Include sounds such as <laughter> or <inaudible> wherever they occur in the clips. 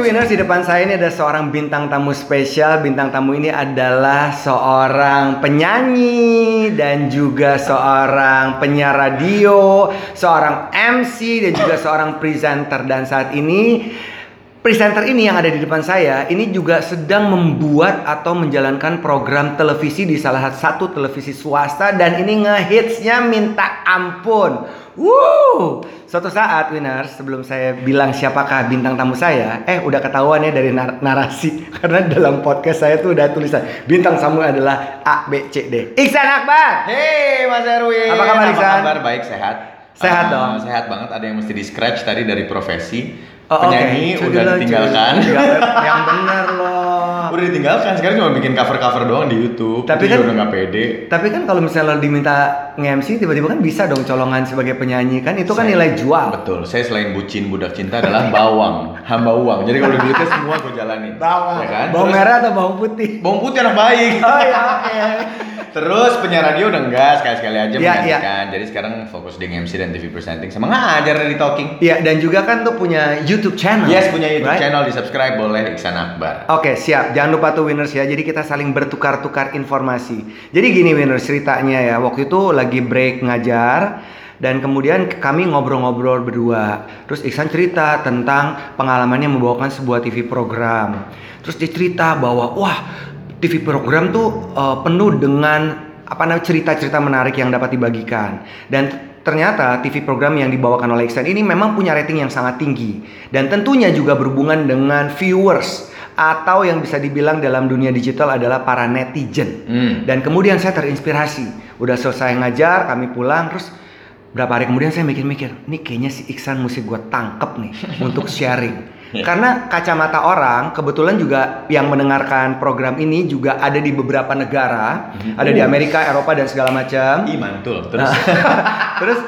Winners di depan saya ini ada seorang bintang tamu spesial. Bintang tamu ini adalah seorang penyanyi dan juga seorang penyiar radio, seorang MC dan juga seorang presenter dan saat ini presenter ini yang ada di depan saya ini juga sedang membuat atau menjalankan program televisi di salah satu televisi swasta dan ini ngehitsnya minta ampun. Wuh, suatu saat winners sebelum saya bilang siapakah bintang tamu saya, eh udah ketahuan ya dari nar- narasi <laughs> karena dalam podcast saya tuh udah tulisan bintang tamu adalah A B C D. Iksan Akbar. Hey Mas Erwin. Apa kabar, Iksan? Apa kabar? Baik, sehat. Sehat Eh, dong. Sehat banget. Ada yang mesti di scratch tadi dari profesi. Oh, Penyanyi oke. Cuy udah ditinggalkan. cuy. Ya, <laughs> yang bener loh. udah ditinggalkan. Sekarang cuma bikin cover-cover doang di YouTube. Tapi kan- udah nggak pede. Tapi kan kalau misalnya diminta nge-MC tiba-tiba kan bisa dong colongan sebagai penyanyi kan itu kan Saya- nilai jual. Betul. Saya selain bucin budak cinta adalah bawang, hamba uang. Jadi kalau duitnya semua gue jalanin. Ya kan? Bawang Terus- merah atau bawang putih? Bawang putih anak baik. Oh ya oke. <laughs> Terus penyiar radio udah enggak sekali-sekali aja Iya, menyanyikan. Jadi sekarang fokus di MC dan TV presenting sama ngajar dari talking. Iya dan juga kan tuh punya YouTube channel. Yes punya YouTube right? channel di subscribe boleh Iksan Akbar. Oke siap, jangan lupa tuh winners ya. Jadi kita saling bertukar-tukar informasi. Jadi gini winners ceritanya ya. Waktu itu lagi break ngajar dan kemudian kami ngobrol-ngobrol berdua. Terus Iksan cerita tentang pengalamannya membawakan sebuah TV program. Terus dia cerita bahwa wah TV program tuh eh, penuh dengan apa namanya cerita-cerita menarik yang dapat dibagikan dan ternyata TV program yang dibawakan oleh Iksan ini memang punya rating yang sangat tinggi dan tentunya juga berhubungan dengan viewers atau yang bisa dibilang dalam dunia digital adalah para netizen. Hmm. Dan kemudian saya terinspirasi. Udah selesai ngajar, kami pulang terus berapa hari kemudian saya mikir-mikir, nih kayaknya si Iksan mesti gue tangkep nih <laughs> untuk sharing. <laughs> Karena kacamata orang kebetulan juga yang mendengarkan program ini juga ada di beberapa negara, ada di Amerika, Eropa dan segala macam. Ih mantul. Terus <laughs> Terus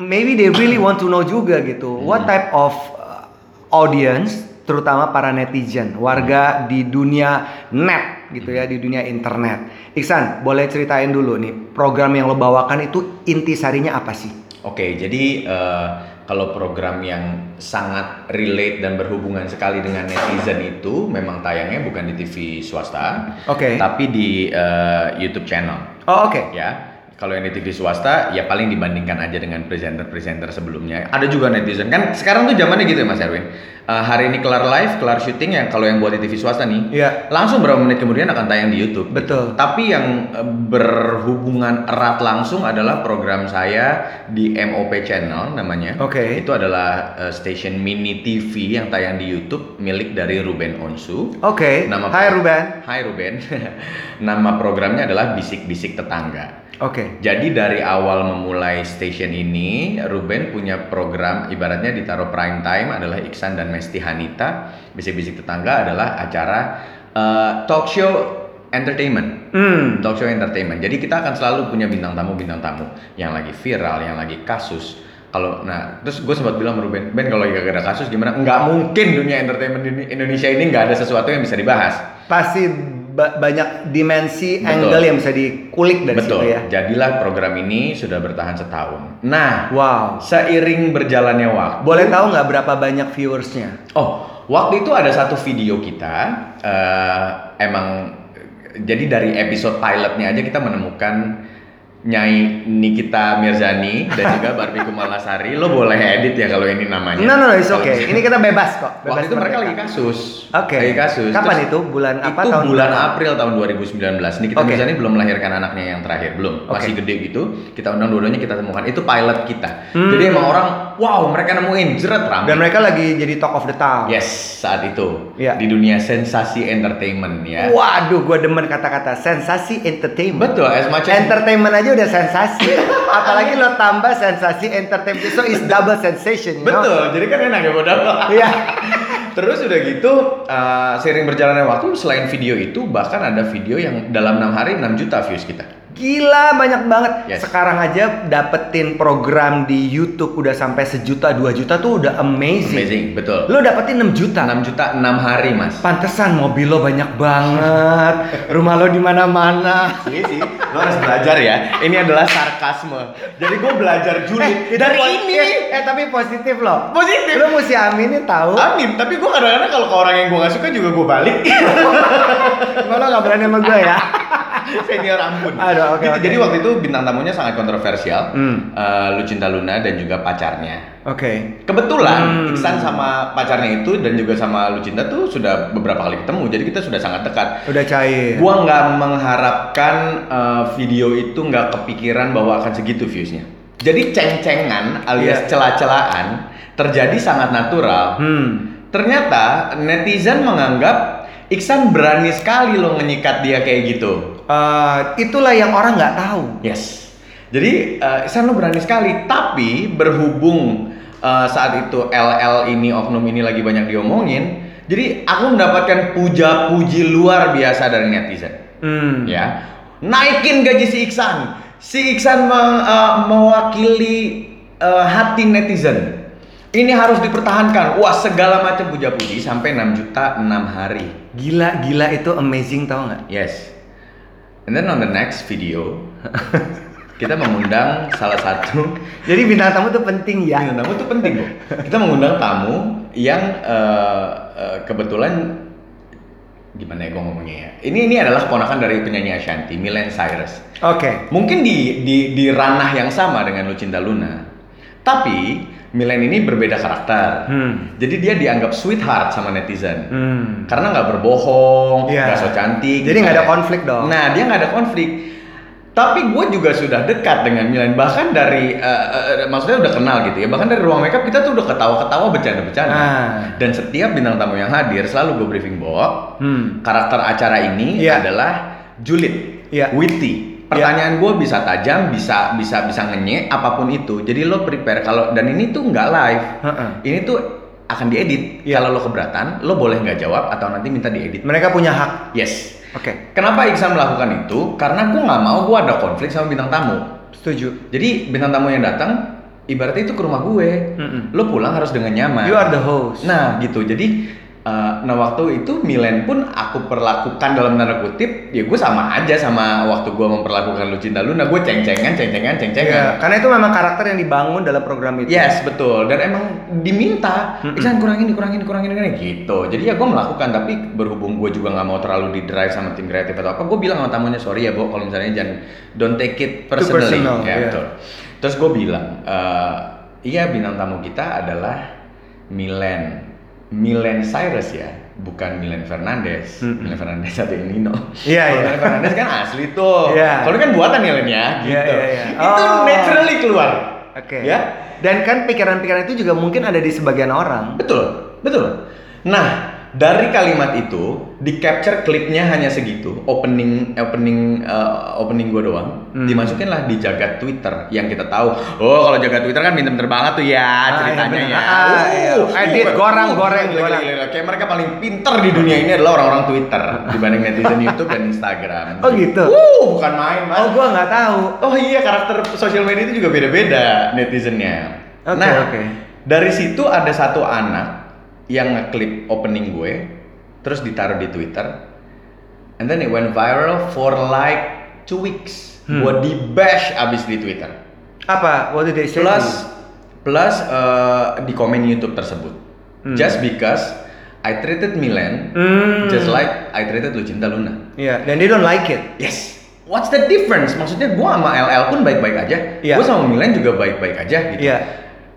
maybe they really want to know juga gitu, what type of uh, audience, terutama para netizen, warga di dunia net gitu ya, di dunia internet. Iksan, boleh ceritain dulu nih, program yang lo bawakan itu intisarinya apa sih? Oke, jadi eh, kalau program yang sangat relate dan berhubungan sekali dengan netizen itu memang tayangnya bukan di TV swasta, Oke. tapi di eh, YouTube channel. Oh oke. Ya, kalau yang di TV swasta ya paling dibandingkan aja dengan presenter-presenter sebelumnya. Ada juga netizen kan sekarang tuh zamannya gitu ya Mas Erwin. Eh, hari ini kelar live, kelar syuting yang kalau yang buat di TV swasta nih, Iya. langsung berapa menit kemudian akan tayang di YouTube. Betul. Tapi yang eh, berhubungan erat langsung adalah program saya di MOP Channel namanya. Oke. Itu adalah eh, station mini TV yang tayang di YouTube milik dari Ruben Onsu. Oke. Nama Hai Ruben. Hai Ruben. <laughs> Nama programnya adalah Bisik-bisik Tetangga. Oke. Jadi dari awal memulai station ini, Ruben punya program ibaratnya ditaruh prime time adalah Iksan dan Mesti Hanita. Bisik-bisik tetangga adalah acara eh, talk show entertainment. Hmm. Talk show entertainment. Jadi kita akan selalu punya bintang tamu bintang tamu yang lagi viral, yang lagi kasus. Kalau nah terus gue sempat bilang sama Ruben, Ben kalau gak ada kasus gimana? Nggak mungkin dunia entertainment di Indonesia ini nggak ada sesuatu yang bisa dibahas. Pasti ba- banyak dimensi Betul. angle yang bisa dikulik dari Betul. situ ya. Jadilah program ini sudah bertahan setahun. Nah, Wow. seiring berjalannya waktu. Boleh tahu nggak berapa banyak viewersnya? Oh, waktu itu ada satu video kita. eh, emang jadi dari episode pilotnya aja kita menemukan Nyai Nikita Mirzani dan juga Barbie Kumalasari. Lo boleh edit ya kalau ini namanya. No, no, no, it's okay. Ini kita bebas kok. Bebas Waktu itu mereka lagi kasus. Oke. Lagi kasus. Kapan Terus itu? Bulan apa? itu tahun bulan berapa? April tahun 2019. Nikita Oke. Mirzani belum melahirkan anaknya yang terakhir, belum. Oke. Masih gede gitu. Kita undang dua-duanya kita temukan. Itu pilot kita. Hmm. Jadi emang orang, wow, mereka nemuin jeret ramai. Dan mereka lagi jadi talk of the town. Yes, saat itu Iya. di dunia sensasi entertainment ya. Waduh, gue demen kata-kata sensasi entertainment. Betul, as much as Entertainment aja udah sensasi. Apalagi lo tambah sensasi entertainment. So it's double sensation, you know? Betul, jadi kan enak ya bodoh. Iya. Terus udah gitu, uh, seiring berjalannya waktu, selain video itu, bahkan ada video yang dalam enam hari 6 juta views kita. Gila banyak banget. Yes. Sekarang aja dapetin program di YouTube udah sampai sejuta dua juta tuh udah amazing. Amazing, betul. Lo dapetin 6 juta. 6 juta 6 hari mas. Pantesan mobil lo banyak banget. Rumah lo di mana-mana. Iya sih. lo harus belajar ya. Ini adalah sarkasme. Jadi gue belajar julid Itu dari ini. Eh, eh, tapi positif loh. Positif. Lu mesti aminin tahu. Amin, tapi gue kadang-kadang kalau ke orang yang gue gak suka juga gue balik. Lo gak berani sama gue ya. <laughs> <laughs> Senior ampun. Aduh, oke, Gitu, oke. Jadi waktu itu bintang tamunya sangat kontroversial. Hmm. Eh, Lucinta Luna dan juga pacarnya. Oke. Kebetulan Hmm. Iksan sama pacarnya itu dan juga sama Lucinta tuh sudah beberapa kali ketemu. Jadi kita sudah sangat dekat. Udah cair. Gua nggak mengharapkan eh, video itu nggak kepikiran bahwa akan segitu viewsnya. Jadi ceng-cengan alias Iya. celah-celahan terjadi sangat natural. Hmm. Ternyata netizen menganggap Iksan berani sekali loh menyikat dia kayak gitu. Eh, itulah yang orang nggak tahu. Yes. Jadi eh, Iksan lo berani sekali. Tapi berhubung eh, saat itu LL ini oknum ini lagi banyak diomongin, jadi aku mendapatkan puja-puji luar biasa dari netizen. Hmm. ya naikin gaji si Iksan si Iksan me- eh, mewakili eh, hati netizen ini harus dipertahankan wah segala macam puja-puji sampai 6 juta 6 hari Gila, gila itu amazing tau nggak? yes and then on the next video kita mengundang salah satu <laughs> Jadi bintang tamu tuh penting ya. bintang tamu itu penting kok kita mengundang tamu yang eh, eh, kebetulan gimana ya gue ngomongnya ya ini ini adalah keponakan dari penyanyi Ashanti Milen Cyrus Oke. Mungkin di, di, di ranah yang sama dengan Lucinta Luna. Tapi Milen ini berbeda karakter. Hmm. Jadi dia dianggap sweetheart sama netizen. Hmm. Karena nggak berbohong, Iya. nggak so cantik. Jadi nggak ada konflik dong. Nah dia nggak ada konflik. Tapi gue juga sudah dekat dengan Milen. Bahkan dari, eh, eh, maksudnya udah kenal gitu ya. Bahkan dari ruang makeup kita tuh udah ketawa-ketawa, bercanda-bercanda. Ah. Dan setiap bintang tamu yang hadir selalu gue briefing bahwa Hmm. karakter acara ini Iya. adalah julid, Iya. witty. Pertanyaan gue bisa tajam, bisa bisa bisa ngenye, apa pun itu. Jadi lo prepare kalau dan ini tuh nggak live. Heeh. Ini tuh akan diedit. Iya. Kalau lo keberatan, lo boleh nggak jawab atau nanti minta diedit. Mereka punya hak. Yes. Oke. Kenapa Iksan melakukan itu? Karena gue nggak mau gue ada konflik sama bintang tamu. Setuju. Jadi bintang tamu yang datang, ibaratnya itu ke rumah gue. Mm-mm. Lo pulang harus dengan nyaman. You are the host. Nah gitu, jadi uh, nah waktu itu Milen pun aku perlakukan dalam tanda kutip, ya gue sama aja sama waktu gue memperlakukan Lucinta Luna, gue ceng-cengan, ceng-cengan, ceng-cengan. karena itu memang karakter yang dibangun dalam program itu. Yes betul, dan emang diminta. Iksan kurangin, kurangin, kurangin, kurangin gitu. Jadi ya gue melakukan, tapi berhubung gue juga nggak mau terlalu di drive sama tim kreatif atau apa, gue bilang sama tamunya sorry ya, Bo, kalau misalnya jangan don't take it personally. personal, ya iya. betul. Terus gue bilang, "Eh, iya bintang tamu kita adalah Milen, Milen Cyrus ya, bukan Milen Fernandez. Mm-mm. Milen Fernandez ada yang Nino. Iya, iya. Milen Fernandez kan asli tuh. Iya. Kalau ini kan buatan ya Len ya, gitu. Iya, iya, iya. Itu Oh. naturally keluar. Oke. Ya, Dan kan pikiran-pikiran itu juga mungkin ada di sebagian orang. betul, betul. Nah, dari kalimat itu di capture klipnya hanya segitu, opening opening uh, opening gue doang, Hmm. dimasukin lah di jagat Twitter yang kita tahu. Oh, kalau jagat Twitter kan pinter-pinter banget tuh ya Ah, ceritanya iya, ya. bener. Ah, iya. Edit, uh, goreng, uh, goreng, gila, gila, goreng. gila, gila. Kayak mereka paling pinter di dunia ini adalah orang-orang Twitter dibanding netizen YouTube dan Instagram. Oh, gitu? Uh, bukan main, Mas. Oh, gua nggak tahu. Oh iya karakter sosial media itu juga beda-beda netizennya. Oke, nah, oke. dari situ ada satu anak yang ngeklip opening gue, terus ditaruh di Twitter, and then it went viral for like two weeks. Hmm. Gue di bash abis di Twitter. Apa? What did they say? Plus, plus eh, di komen YouTube tersebut. Hmm. Just because I treated Milen Hmm. just like I treated Lucinta Luna. Iya, dan they don't like it. Yes. What's the difference? Maksudnya gua sama LL pun baik-baik aja. Iya. Gua sama Milan juga baik-baik aja gitu. Iya.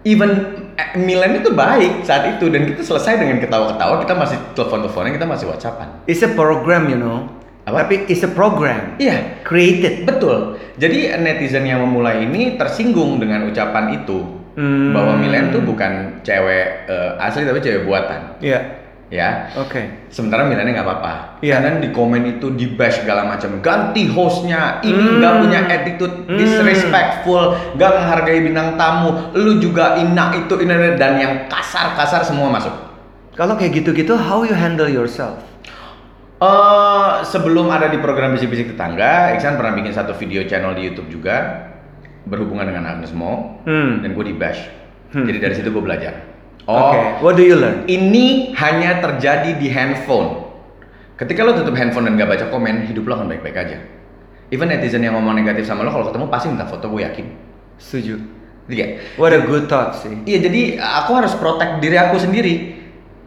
Even Milan itu baik saat itu dan kita selesai dengan ketawa-ketawa, kita masih telepon-teleponan, kita masih WhatsAppan. It's a program, you know. Apa? Tapi it's a program. Iya, Created. betul. Jadi netizen yang memulai ini tersinggung dengan ucapan itu Hmm. bahwa Milan tuh bukan cewek eh, asli tapi cewek buatan, Iya. Ya. Oke. Sementara Milannya nggak apa-apa. Iya. Dan di komen itu di bash segala macam. Ganti hostnya. Ini Hmm. nggak punya attitude, Hmm. disrespectful, nggak menghargai bintang tamu. Lu juga ina itu ini dan yang kasar-kasar semua masuk. Kalau kayak gitu-gitu, how you handle yourself? Eh sebelum ada di program bisik-bisik tetangga, Iksan pernah bikin satu video channel di YouTube juga berhubungan dengan Agnes Mo Hmm. dan gue di bash. Hmm. Jadi dari situ gue belajar. Oke. Oh, What do you learn? ini hanya terjadi di handphone. Ketika lo tutup handphone dan gak baca komen, hidup lo akan baik-baik aja. even netizen yang ngomong negatif sama lo kalau ketemu pasti minta foto gue yakin Setuju. Iya. What a good thought sih. Iya jadi aku harus protect diri aku sendiri.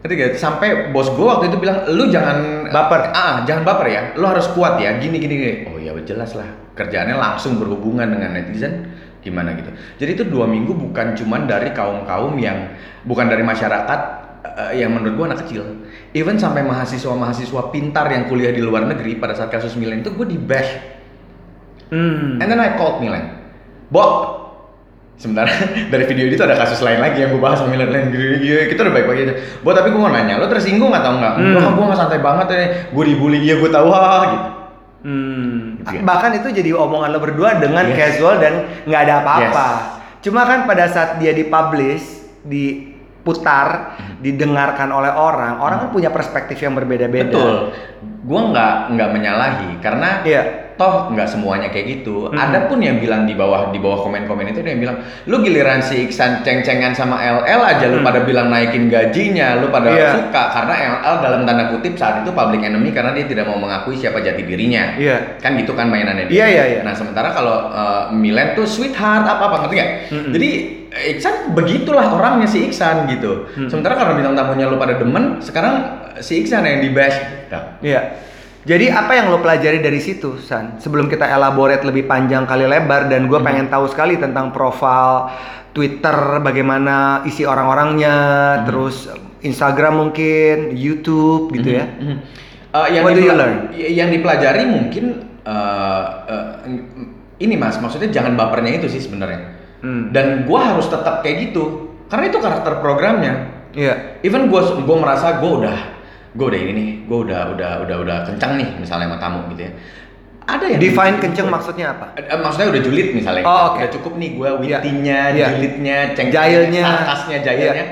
Gak? Sampai bos gue waktu itu bilang, lu jangan Baper. Ah, jangan baper ya. Lu harus kuat ya. Gini gini gini. Oh ya jelas lah. Kerjaannya langsung berhubungan dengan netizen gimana gitu. Jadi itu dua minggu bukan cuman dari kaum kaum yang bukan dari masyarakat eh, yang menurut gua anak kecil. Even sampai mahasiswa-mahasiswa pintar yang kuliah di luar negeri pada saat kasus Milen itu gue di bash. Hmm. And then I called Milen. Bo, sementara <laughs> dari video itu ada kasus lain lagi yang gue bahas sama Milen lain gini, kita udah baik-baik aja. Bo, tapi gue mau nanya, lo tersinggung atau enggak? Hmm. Gue gak santai banget ya. Gue dibully, iya gue tahu gitu. Hmm. Gitu ya. Bahkan itu jadi omongan lo berdua dengan Yes. casual dan nggak ada apa-apa. Cuma kan pada saat dia dipublish, diputar, Hmm. didengarkan oleh orang, orang kan punya perspektif yang berbeda-beda. Betul. Gue nggak nggak menyalahi karena Iya. Toh nggak semuanya kayak gitu. Hmm. Ada pun yang bilang di bawah di bawah komen-komen itu ada yang bilang, lu giliran si Iksan ceng-cengan sama LL aja lu Hmm. pada bilang naikin gajinya, lu pada Iya. suka karena LL dalam tanda kutip saat itu public enemy karena dia tidak mau mengakui siapa jati dirinya. Iya. Kan gitu kan mainannya Iya, dia. iya, iya. Nah sementara kalau uh, Milen tuh sweetheart apa apa ngerti gak? Mm-mm. Jadi Iksan begitulah orangnya si Iksan gitu. Mm. Sementara karena bintang tamunya lu pada demen, sekarang si Iksan yang di bash. Nah, Iya. Jadi apa yang lo pelajari dari situ, San? Sebelum kita elaborate lebih panjang kali lebar dan gue Hmm. pengen tahu sekali tentang profil Twitter, bagaimana isi orang-orangnya, Hmm. terus Instagram mungkin, YouTube gitu ya. Mhm. Uh, yang, What do you learn? yang dipelajari mungkin uh, uh, ini mas, maksudnya jangan bapernya itu sih sebenarnya. Hmm. Dan gua harus tetap kayak gitu, karena itu karakter programnya. Iya. Even gua gua merasa gua udah gua udah ini nih, gua udah udah udah udah kencang nih misalnya sama tamu gitu ya. Ada yang Define kenceng maksudnya apa? Eh, maksudnya udah julid misalnya Oh, oke. udah cukup nih gua Iya. witty-nya, Iya. julidnya, ceng Jailnya. sarkasnya, jailnya. Iya.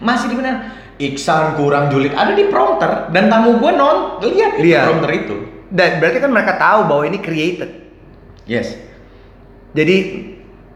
Masih di mana? Iksan kurang julid ada di prompter dan tamu gua non lihat Lihat. prompter itu. Dan berarti kan mereka tahu bahwa ini created. Yes. Jadi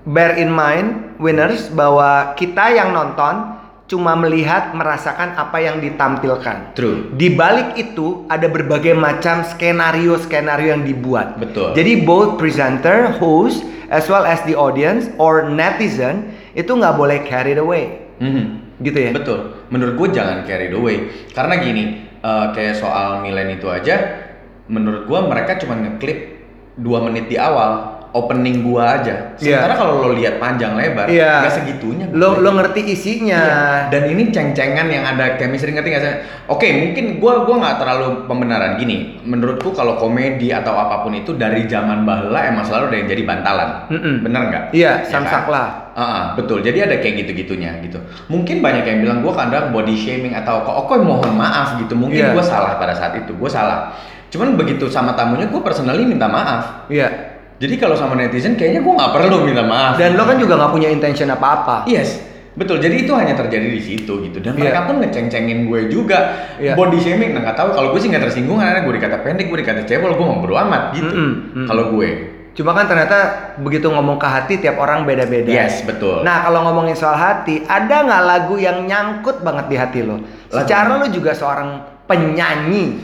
bear in mind winners bahwa kita yang nonton cuma melihat merasakan apa yang ditampilkan. True. Di balik itu ada berbagai macam skenario-skenario yang dibuat. Betul. Jadi both presenter, host, as well as the audience or netizen itu nggak boleh carried away, Mhm. gitu ya? Betul. Menurut gue jangan carry the way. Karena gini, eh, kayak soal Milen itu aja, menurut gue mereka cuma ngeklip dua menit di awal opening gua aja. Iya. Sementara kalau lo lihat panjang lebar, Iya. nggak segitunya. Lo gue. lo ngerti isinya. Iya. Dan ini ceng-cengan yang ada chemistry ngerti nggak sih? Oke, mungkin gua gua nggak terlalu pembenaran gini. Menurutku kalau komedi atau apa pun itu dari zaman bahla emang selalu ada yang jadi bantalan. Mm-mm. Bener nggak? Iya, Ya samsak kan? lah. Ah, ah, betul. Jadi ada kayak gitu-gitunya gitu. Mungkin banyak yang bilang gua kadang body shaming atau kok oke mohon maaf gitu. Mungkin Iya. gua salah pada saat itu. Gua salah. Cuman begitu sama tamunya gua personally minta maaf. Iya. Jadi kalau sama netizen kayaknya gua nggak perlu minta maaf. Dan lo kan juga nggak punya intention apa-apa. Yes, betul. Jadi itu hanya terjadi di situ gitu. Dan Iya. mereka pun ngeceng-cengin gue juga. Iya. Body shaming, nah nggak tahu. Kalau gue sih nggak tersinggung karena gue dikata pendek, gue dikata cebol, gue mau bodo amat gitu. Mm-mm, mm-mm. Kalau gue, Cuma kan ternyata begitu ngomong ke hati tiap orang beda-beda. yes betul. Nah kalau ngomongin soal hati, ada nggak lagu yang nyangkut banget di hati lo? Secara lo juga seorang penyanyi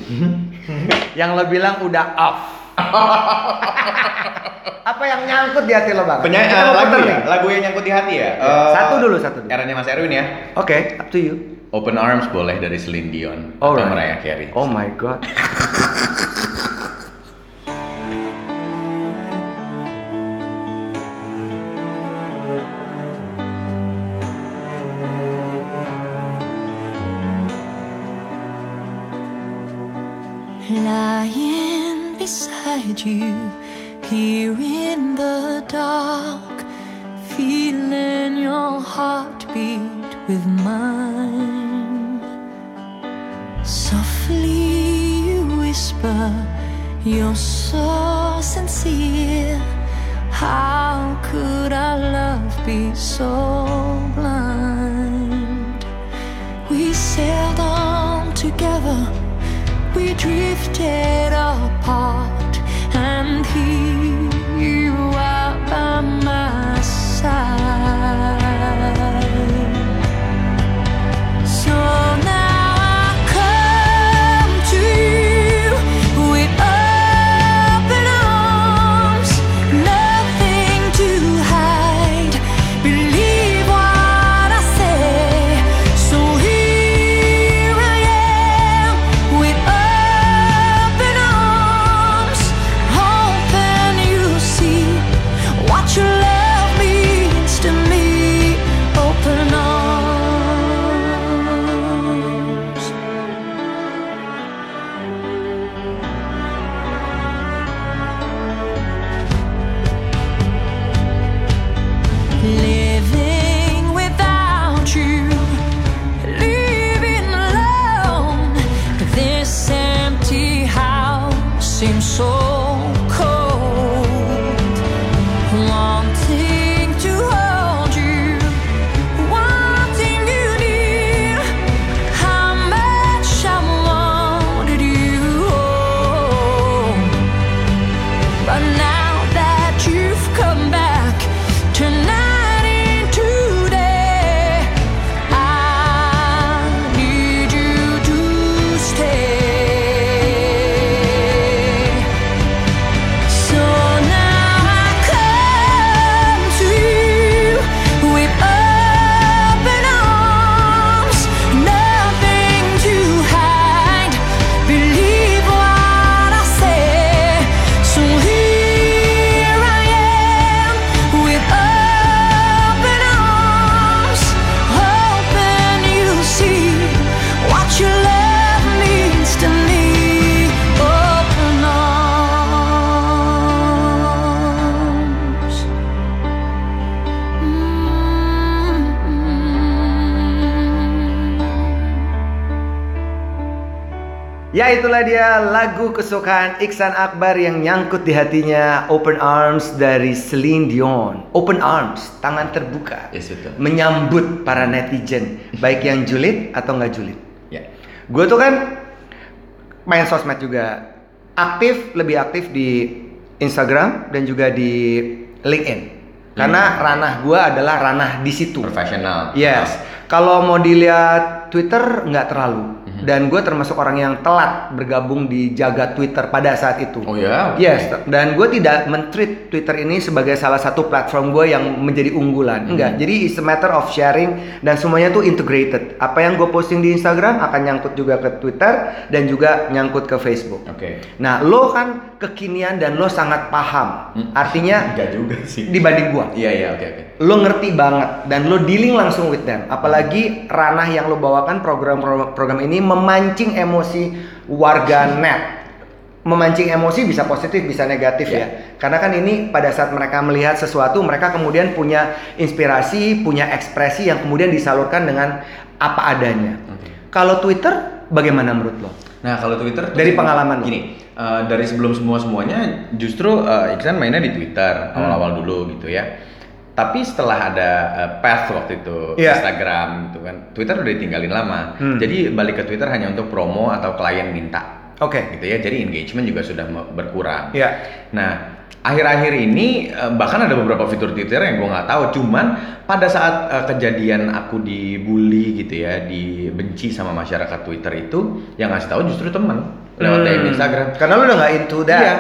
<laughs> yang lo bilang udah off. Apa yang nyangkut di hati lo bang? Penyanyi mau lagu ya, nih. lagu yang nyangkut di hati ya. Ya, Eh, satu dulu, satu dulu. Eranya Mas Erwin ya. Oke, up to you. Open Arms boleh dari Celine Dion atau Alright. Mariah Carey. Oh my god. Lying beside you here in the dark, feeling your heartbeat with mine. Softly you whisper, you're so sincere. How could our love be so blind? We sailed on together, we drifted apart, and here you are by my side. Ya itulah dia lagu kesukaan Iksan Akbar yang nyangkut di hatinya Open Arms dari Celine Dion. Open Arms, tangan terbuka. Yes, betul. Menyambut para netizen, baik yang julid atau nggak julid. Ya. Gue tuh kan main sosmed juga, aktif lebih aktif di Instagram dan juga di LinkedIn. Karena ranah gue adalah ranah di situ. Profesional. Yes. Kalau mau dilihat Twitter nggak terlalu. Dan gue termasuk orang yang telat bergabung di jagat Twitter pada saat itu. Oh ya? Oke. Yes. Dan gue tidak men-treat Twitter ini sebagai salah satu platform gue yang menjadi unggulan. Enggak. Jadi it's a matter of sharing dan semuanya tuh integrated. Apa yang gue posting di Instagram akan nyangkut juga ke Twitter dan juga nyangkut ke Facebook. Oke. Nah, lo kan kekinian dan lo sangat paham. Hmm. Artinya <laughs> Enggak juga sih. dibanding gua Iya, iya, oke, oke. lo ngerti banget dan lo dealing langsung with them apalagi ranah yang lo bawakan program-program ini memancing emosi warga net memancing emosi bisa positif bisa negatif Ya. ya karena kan ini pada saat mereka melihat sesuatu mereka kemudian punya inspirasi punya ekspresi yang kemudian disalurkan dengan apa adanya Oke. kalau Twitter bagaimana menurut lo Nah kalau Twitter Dari pengalaman gini, eh, dari sebelum semua semuanya justru eh, Iksan mainnya di Twitter Hmm. awal-awal dulu gitu ya. Tapi setelah ada eh, Path waktu itu Iya. Instagram gitu kan, Twitter udah ditinggalin lama. Hmm. Jadi balik ke Twitter hanya untuk promo atau klien minta oke gitu ya. Jadi engagement juga sudah berkurang. ya Nah, akhir-akhir ini eh, bahkan ada beberapa fitur Twitter yang gue nggak tahu. Cuman pada saat eh, kejadian aku dibully gitu ya, dibenci sama masyarakat Twitter itu, yang ngasih tahu justru temen lewat DM Hmm. Instagram. karena lo udah nggak into that Iya.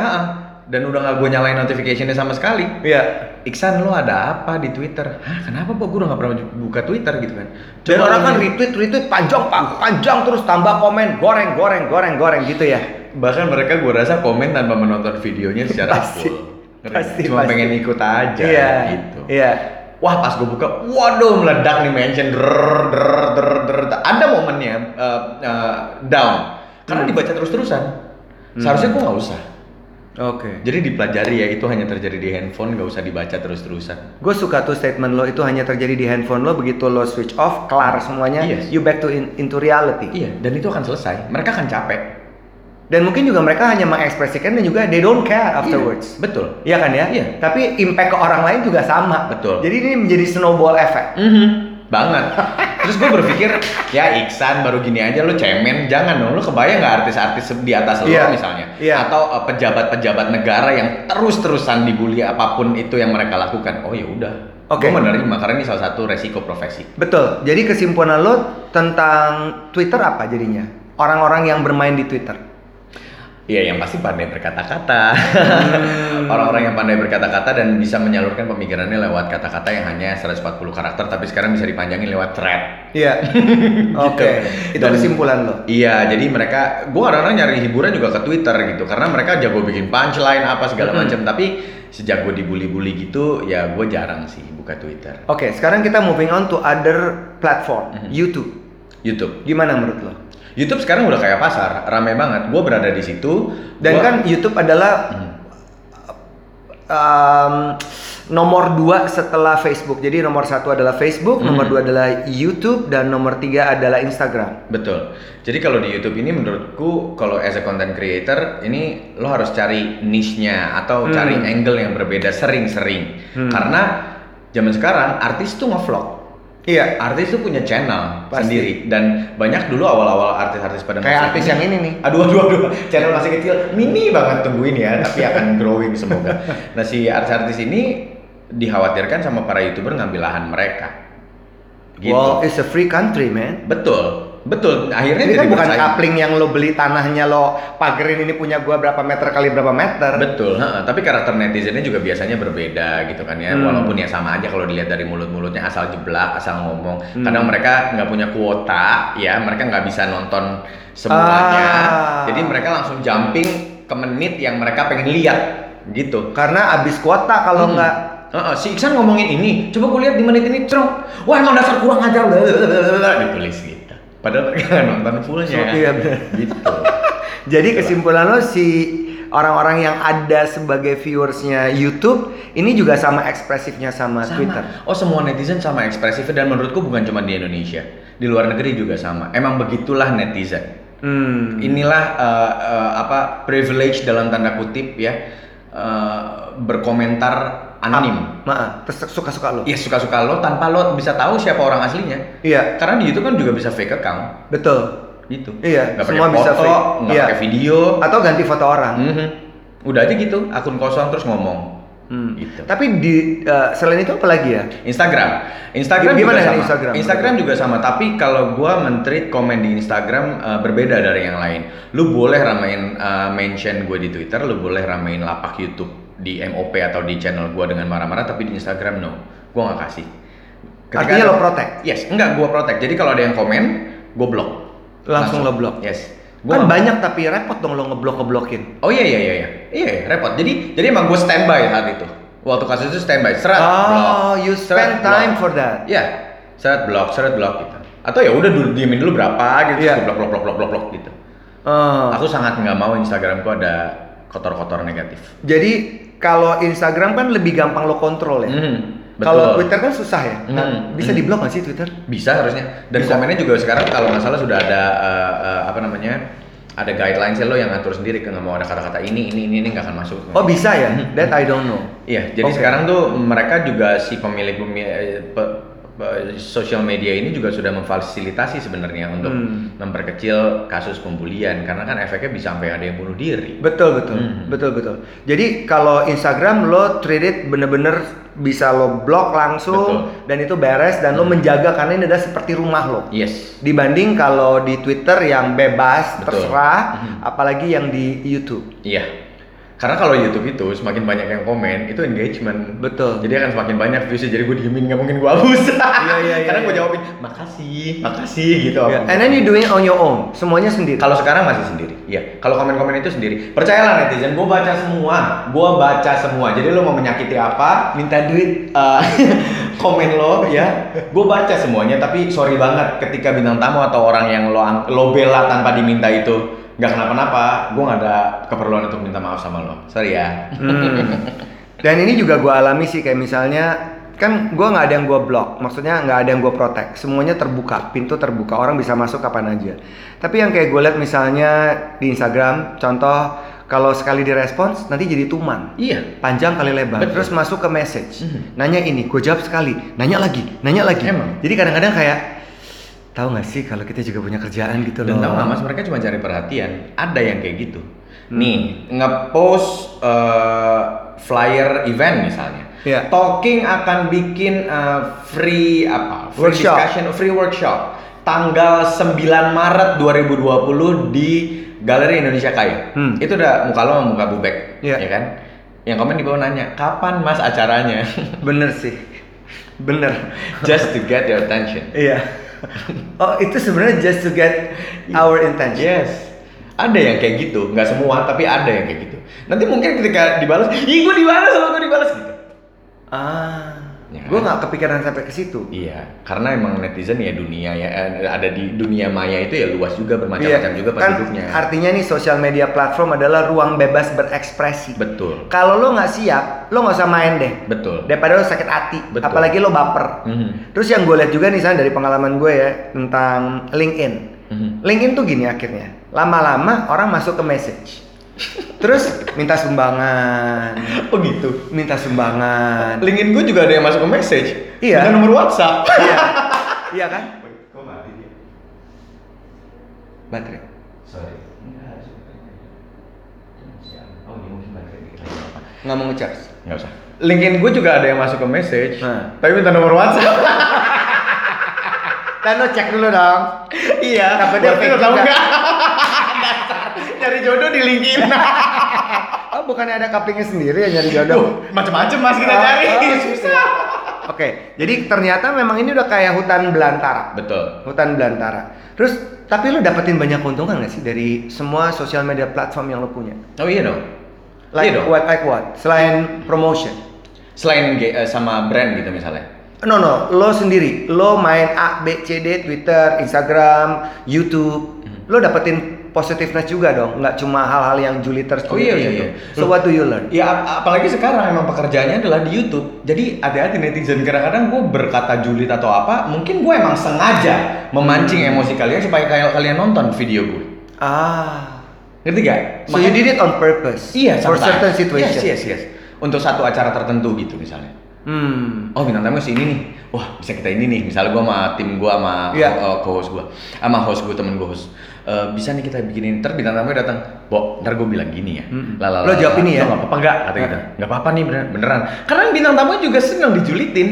Dan udah nggak gue nyalain notificationnya sama sekali. Iya. Iksan lo ada apa di Twitter? Hah kenapa Pak? Gue udah nggak pernah buka Twitter gitu kan. Dan Coba orang lo kan retweet, retweet panjang pak, panjang terus tambah komen, goreng, goreng, goreng, goreng gitu ya. Bahkan mereka gue rasa komen tanpa menonton videonya secara Pasti. full. Ngerti Pasti? Cuma pasti. pengen ikut aja Iya, gitu. Iya. Wah pas gue buka, waduh meledak nih mention, der der der der. Ada momennya uh, uh, down, karena Hmm. dibaca terus-terusan. Seharusnya gue nggak usah. Oke. Jadi dipelajari ya itu hanya terjadi di handphone, nggak usah dibaca terus-terusan. Gue suka tuh statement lo itu hanya terjadi di handphone lo begitu lo switch off, kelar semuanya, Yes. you back to in- into reality. Iya, dan itu akan selesai. Mereka akan capek. Dan mungkin juga mereka hanya mengekspresikan dan juga they don't care afterwards. Iya, betul. Iya kan ya? Iya. Tapi impact ke orang lain juga sama. Betul. Jadi ini menjadi snowball effect. Banget. Terus gue berpikir, ya Iksan baru gini aja lu cemen, jangan dong. Lu kebayang nggak artis-artis di atas lu Iya. misalnya, Iya. atau uh, pejabat-pejabat negara yang terus-terusan dibully apa pun itu yang mereka lakukan. Oh ya udah. Oke. Gue menerima karena ini salah satu resiko profesi. Betul. Jadi kesimpulan lo tentang Twitter apa jadinya? Orang-orang yang bermain di Twitter. Iya, yang pasti pandai berkata-kata. Hmm. <laughs> Orang-orang yang pandai berkata-kata dan bisa menyalurkan pemikirannya lewat kata-kata yang hanya 140 karakter, tapi sekarang bisa dipanjangin lewat thread. Iya. <laughs> Oke. Itu Dan- kesimpulan lo. Iya, jadi mereka, gue kadang-kadang nyari hiburan juga ke Twitter gitu, karena mereka jago bikin punchline apa segala macam. Tapi sejak gue dibully-bully gitu, ya gue jarang sih buka Twitter. Oke, sekarang kita moving on to other platform, Mhm. YouTube. YouTube, Gimana menurut lo? YouTube sekarang udah kayak pasar, rame banget. Gue berada di situ. Dan gua- kan YouTube adalah Hmm. um, nomor dua setelah Facebook. Jadi nomor satu adalah Facebook, nomor Hmm. dua adalah YouTube, dan nomor tiga adalah Instagram. Betul. Jadi kalau di YouTube ini menurutku kalau as a content creator ini lo harus cari niche-nya atau Hmm. cari angle yang berbeda sering-sering. Hmm. Karena zaman sekarang artis tuh ngevlog. Iya. Artis tuh punya channel Pasti. sendiri dan banyak dulu awal-awal artis-artis pada Kayak artis ini- yang ini nih. Aduh aduh aduh, channel masih kecil, mini banget tungguin ya, tapi <laughs> akan growing semoga. Nah si artis-artis ini dikhawatirkan sama para youtuber ngambil lahan mereka. Gitu. Well, it's a free country, man. Betul, betul. Akhirnya Ini kan bukan bersaing. coupling yang lo beli tanahnya lo pagerin ini punya gua berapa meter kali berapa meter. Betul, ha, tapi karakter netizennya juga biasanya berbeda gitu kan ya. Hmm. Walaupun ya sama aja kalau dilihat dari mulut-mulutnya asal jeblak, asal ngomong. Hmm. Kadang mereka nggak punya kuota, ya mereka nggak bisa nonton semuanya. Ah. Jadi mereka langsung jumping ke menit yang mereka pengen lihat gitu. Karena abis kuota kalau Hmm. nggak Heeh, si Iksan ngomongin ini, coba gue lihat di menit ini, cerong. Wah emang dasar kurang ajar, ditulis gitu. Padahal mereka nggak nonton fullnya. So, iya, benar. Gitu. <laughs> Jadi kesimpulan lo si orang-orang yang ada sebagai viewersnya YouTube ini juga sama ekspresifnya sama, Sama. Twitter. Oh semua netizen sama ekspresifnya dan menurutku bukan cuma di Indonesia, di luar negeri juga sama. Emang begitulah netizen. Hmm. Inilah eh, eh, apa privilege dalam tanda kutip ya eh, berkomentar anonim. Maaf, suka-suka lo. Ya suka-suka lo tanpa lo bisa tahu siapa orang aslinya. Iya, Karena di YouTube kan juga bisa fake account betul. gitu. Iya, Nggak semua pakai bisa foto, fake. Iya. pakai video. Atau ganti foto orang. Mhm. Udah aja gitu, akun kosong terus ngomong. Hmm. Gitu. Tapi di eh, selain itu apa lagi ya? Instagram, Instagram Gimana juga sama. Instagram? Instagram juga sama, tapi kalau gua mentreat komen di Instagram eh, berbeda dari yang lain. Lu boleh ramein eh, mention gue di Twitter, lu boleh ramein lapak YouTube di MOP atau di channel gua dengan marah-marah, tapi di Instagram no, gua nggak kasih. Artinya ada- lo protect? Yes, enggak gua protect. Jadi kalau ada yang komen, gua block. Langsung lo block? Yes. kan Gua nggak- banyak tapi repot dong lo ngeblok ngeblokin. Oh iya iya iya iya. Iya, iya, repot. Jadi jadi emang gue standby saat itu. Waktu kasus itu standby, serat Oh, blok. you spend serat, time blok. for that. Iya. Seret blok, seret blok gitu. Atau ya udah dulu diemin dulu berapa gitu, terus blok blok blok blok blok blok gitu. Oh. Aku sangat nggak mau Instagramku ada kotor-kotor negatif. Jadi kalau Instagram kan lebih gampang lo kontrol ya. Betul. Kalau Twitter kan susah ya. Nah, Mhm, bisa mhm. diblok nggak sih Twitter? Bisa harusnya. Dan Bisa. komennya juga sekarang kalau nggak salah sudah ada eh, eh, apa namanya? Ada guidelines lo yang ngatur sendiri nggak mau ada kata-kata ini ini ini ini nggak akan masuk. Oh bisa ya? Mhm. That I don't know. Iya, jadi Oke. sekarang tuh mereka juga si pemilik pemilik sosial media ini juga sudah memfasilitasi sebenarnya untuk Hmm. memperkecil kasus pembulian karena kan efeknya bisa sampai ada yang bunuh diri. Betul betul Mhm. betul betul. Jadi kalau Instagram lo treat it bener-bener bisa lo blok langsung Betul. dan itu beres dan lo menjaga karena ini adalah seperti rumah lo. Yes. Dibanding kalau di Twitter yang bebas Betul. terserah, Mhm. apalagi yang di YouTube. Iya. Karena kalau YouTube itu semakin banyak yang komen itu engagement. Betul. Jadi akan semakin banyak viewsnya. Jadi gue diemin nggak mungkin gue hapus. Iya, iya, iya, <laughs> Karena gue iya. jawabin makasih, makasih gitu. Yeah. And then you doing on your own, semuanya sendiri. Kalau sekarang masih sendiri, iya. Kalau komen-komen itu sendiri, percayalah netizen, gue baca semua, gue baca semua. Jadi lo mau menyakiti apa, minta duit, eh, <laughs> komen lo, ya. Gue baca semuanya, tapi sorry banget ketika bintang tamu atau orang yang lo lo bela tanpa diminta itu nggak kenapa-napa, gue nggak ada keperluan untuk minta maaf sama lo. Sorry ya. Hmm. Dan ini juga gue alami sih kayak misalnya kan gue nggak ada yang gue blok, maksudnya nggak ada yang gue protect, semuanya terbuka, pintu terbuka, orang bisa masuk kapan aja. Tapi yang kayak gue lihat misalnya di Instagram, contoh kalau sekali direspons nanti jadi tuman, Iya. panjang kali lebar, Betul. terus masuk ke message, Mhm. nanya ini, gue jawab sekali, nanya lagi, nanya lagi. Emang. Jadi kadang-kadang kayak tahu nggak sih kalau kita juga punya kerjaan gitu Dan loh. tau nggak mas, mereka cuma cari perhatian. Ada yang kayak gitu. Hmm. Nih, ngepost eh, flyer event misalnya. Iya. Talking akan bikin eh, free apa? Free Workshop. discussion, free workshop. Tanggal 9 Maret 2020 di Galeri Indonesia Kaya. Hmm. Itu udah muka lo sama muka bubek, Iya. ya kan? Yang komen di bawah nanya, kapan mas acaranya? Bener sih, bener. <laughs> Just to get your attention. Iya. <laughs> Oh itu sebenarnya just to get our intention. Yes. Ada yang kayak gitu, nggak semua, tapi ada yang kayak gitu. Nanti mungkin ketika dibalas, ih gue dibalas sama gue dibalas gitu. Ah, Ya gue kan? nggak kepikiran sampai ke situ. Iya, karena emang netizen ya dunia ya eh, ada di dunia maya itu ya luas juga bermacam-macam juga kan penduduknya. artinya nih sosial media platform adalah ruang bebas berekspresi. Betul, Kalau lo nggak siap, lo nggak usah main deh. betul. Daripada lo sakit hati, Betul. apalagi lo baper. Mhm, Terus yang gue lihat juga nih San, dari pengalaman gue ya tentang LinkedIn. mhm. LinkedIn tuh gini akhirnya, lama-lama orang masuk ke message. Terus minta sumbangan, Oh gitu. minta sumbangan. LinkedIn gue juga ada yang masuk ke message. Iya. Dengan nomor WhatsApp. iya, <laughs> iya kan? Kok mati dia? Baterai. Sorry. Enggak, Oh? Nggak mau ngecharge. Nggak usah. LinkedIn gue juga ada yang masuk ke message, Nah. tapi minta nomor WhatsApp. <laughs> Dan lo cek dulu dong. iya. Takutnya fake lo tahu nggak? Nyari jodoh di LinkedIn. <laughs> <laughs> Oh, bukannya ada couplingnya sendiri ya nyari jodoh? Macam-macam mas kita Oh, cari. oh, <laughs> Susah. Oke, jadi ternyata memang ini udah kayak hutan belantara. Betul. Hutan belantara. Terus, tapi lo dapetin banyak keuntungan gak sih dari semua sosial media platform yang lo punya? Oh iya dong. Like iya dong. what, like what? Selain promotion? Selain eh, sama brand gitu misalnya. No, no, lo sendiri. Lo main A, B, C, D, Twitter, Instagram, YouTube. Hmm. Lo dapetin positiveness juga dong, nggak cuma hal-hal yang juliters Oh iya, iya, gitu. iya. So what do you learn? Ya ap- apalagi sekarang emang pekerjaannya adalah di YouTube. Jadi hati-hati netizen kadang-kadang gue berkata julid atau apa, mungkin gue emang sengaja memancing emosi kalian supaya kalian nonton video gue. Ah. Ngerti gak? So you did it on purpose. Iya, For sometimes. certain situation. Yes, yes, yes. Untuk satu acara tertentu gitu misalnya. Hmm. Oh bintang tamu si ini nih, wah bisa kita ini nih. Misalnya gue sama tim gue sama Iya. uh, co-host gue, sama host gue temen gue host. Eh, bisa nih kita bikinin. Ntar bintang tamunya datang, Bo, ntar gue bilang gini ya. Mm-mm. Lala, Lo jawab ini ya? Nggak apa-apa nggak? Kata kita. Nggak apa-apa nih beneran. beneran. Karena bintang tamu juga senang dijulitin.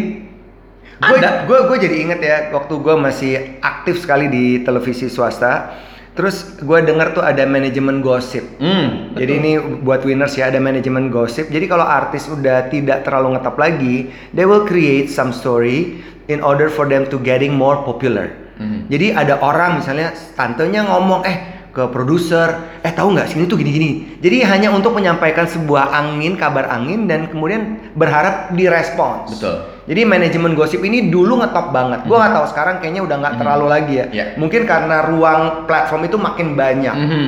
Gue Ada. gue gue jadi inget ya waktu gue masih aktif sekali di televisi swasta. Terus gue denger tuh ada manajemen gosip. Hmm, Jadi ini buat winners ya ada manajemen gosip. Jadi kalau artis udah tidak terlalu ngetop lagi, they will create some story in order for them to getting more popular. Mhm. Jadi ada orang misalnya tantenya ngomong eh ke produser, eh tahu nggak sini tuh gini-gini. Jadi hanya untuk menyampaikan sebuah angin, kabar angin dan kemudian berharap direspons. Betul. Jadi manajemen gosip ini dulu ngetop banget. Gua nggak tahu sekarang kayaknya udah nggak Mhm. terlalu lagi ya. Iya. Mungkin karena ruang platform itu makin banyak. Mhm.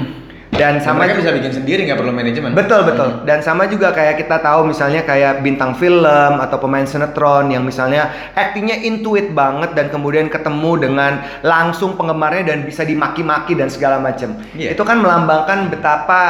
Dan sama mereka juga- bisa bikin sendiri nggak perlu manajemen. Betul betul. Mhm. Dan sama juga kayak kita tahu misalnya kayak bintang film atau pemain sinetron yang misalnya aktingnya intuit banget dan kemudian ketemu dengan langsung penggemarnya dan bisa dimaki-maki dan segala macam. Iya. Itu kan melambangkan betapa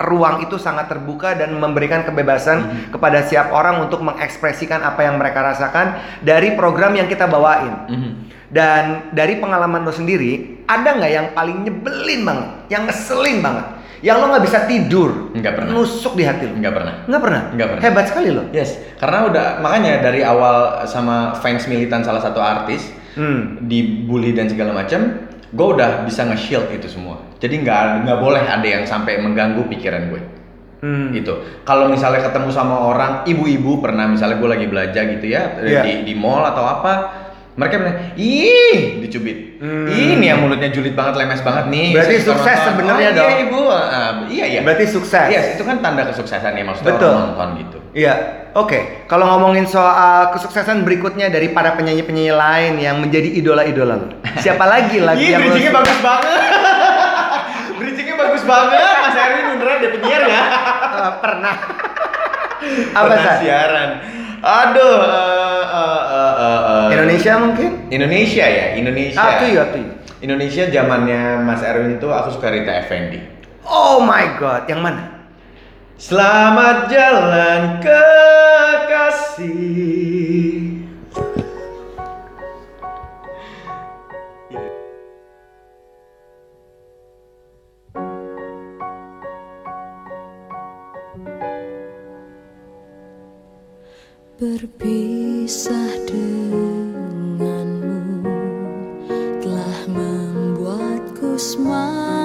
ruang itu sangat terbuka dan memberikan kebebasan Mhm. kepada siap orang untuk mengekspresikan apa yang mereka rasakan dari program yang kita bawain. Mhm. Dan dari pengalaman lo sendiri, ada nggak yang paling nyebelin banget, yang ngeselin banget, yang lo nggak bisa tidur, Nggak pernah. nusuk di hati lo? Nggak pernah. Nggak pernah? Nggak pernah. Hebat sekali lo. Yes, karena udah makanya dari awal sama fans militan salah satu artis Hmm. dibully dan segala macam, gue udah bisa nge-shield itu semua. Jadi nggak nggak boleh ada yang sampai mengganggu pikiran gue. Hmm. Gitu. Kalau misalnya ketemu sama orang ibu-ibu pernah misalnya gue lagi belajar gitu ya Iya. di di mall atau apa, mereka bilang, ih dicubit. Hmm. Ini yang mulutnya julid banget, lemes banget nih. Berarti Saya sukses nonton." sebenarnya oh, dong. Iya ibu, Ah, iya iya. Berarti sukses. Yes, itu kan tanda kesuksesan ya maksudnya Betul. orang nonton gitu. Iya. Oke. Kalau ngomongin soal kesuksesan berikutnya dari para penyanyi-penyanyi lain yang menjadi idola-idola lo, siapa lagi <laughs> lagi yang bridgingnya bagus banget. <laughs> bridgingnya bagus banget. Mas Erwin beneran dia penyiar ya? Eh, pernah. Apa sih? siaran. Aduh. eh, eh, eh, eh, eh. Indonesia mungkin? Indonesia ya, Indonesia. Ah, tuh ya, tuh. Indonesia zamannya Mas Erwin tuh aku suka Rita Effendi. Oh my god, yang mana? Selamat jalan kekasih. Berpisah denganmu telah membuatku semakin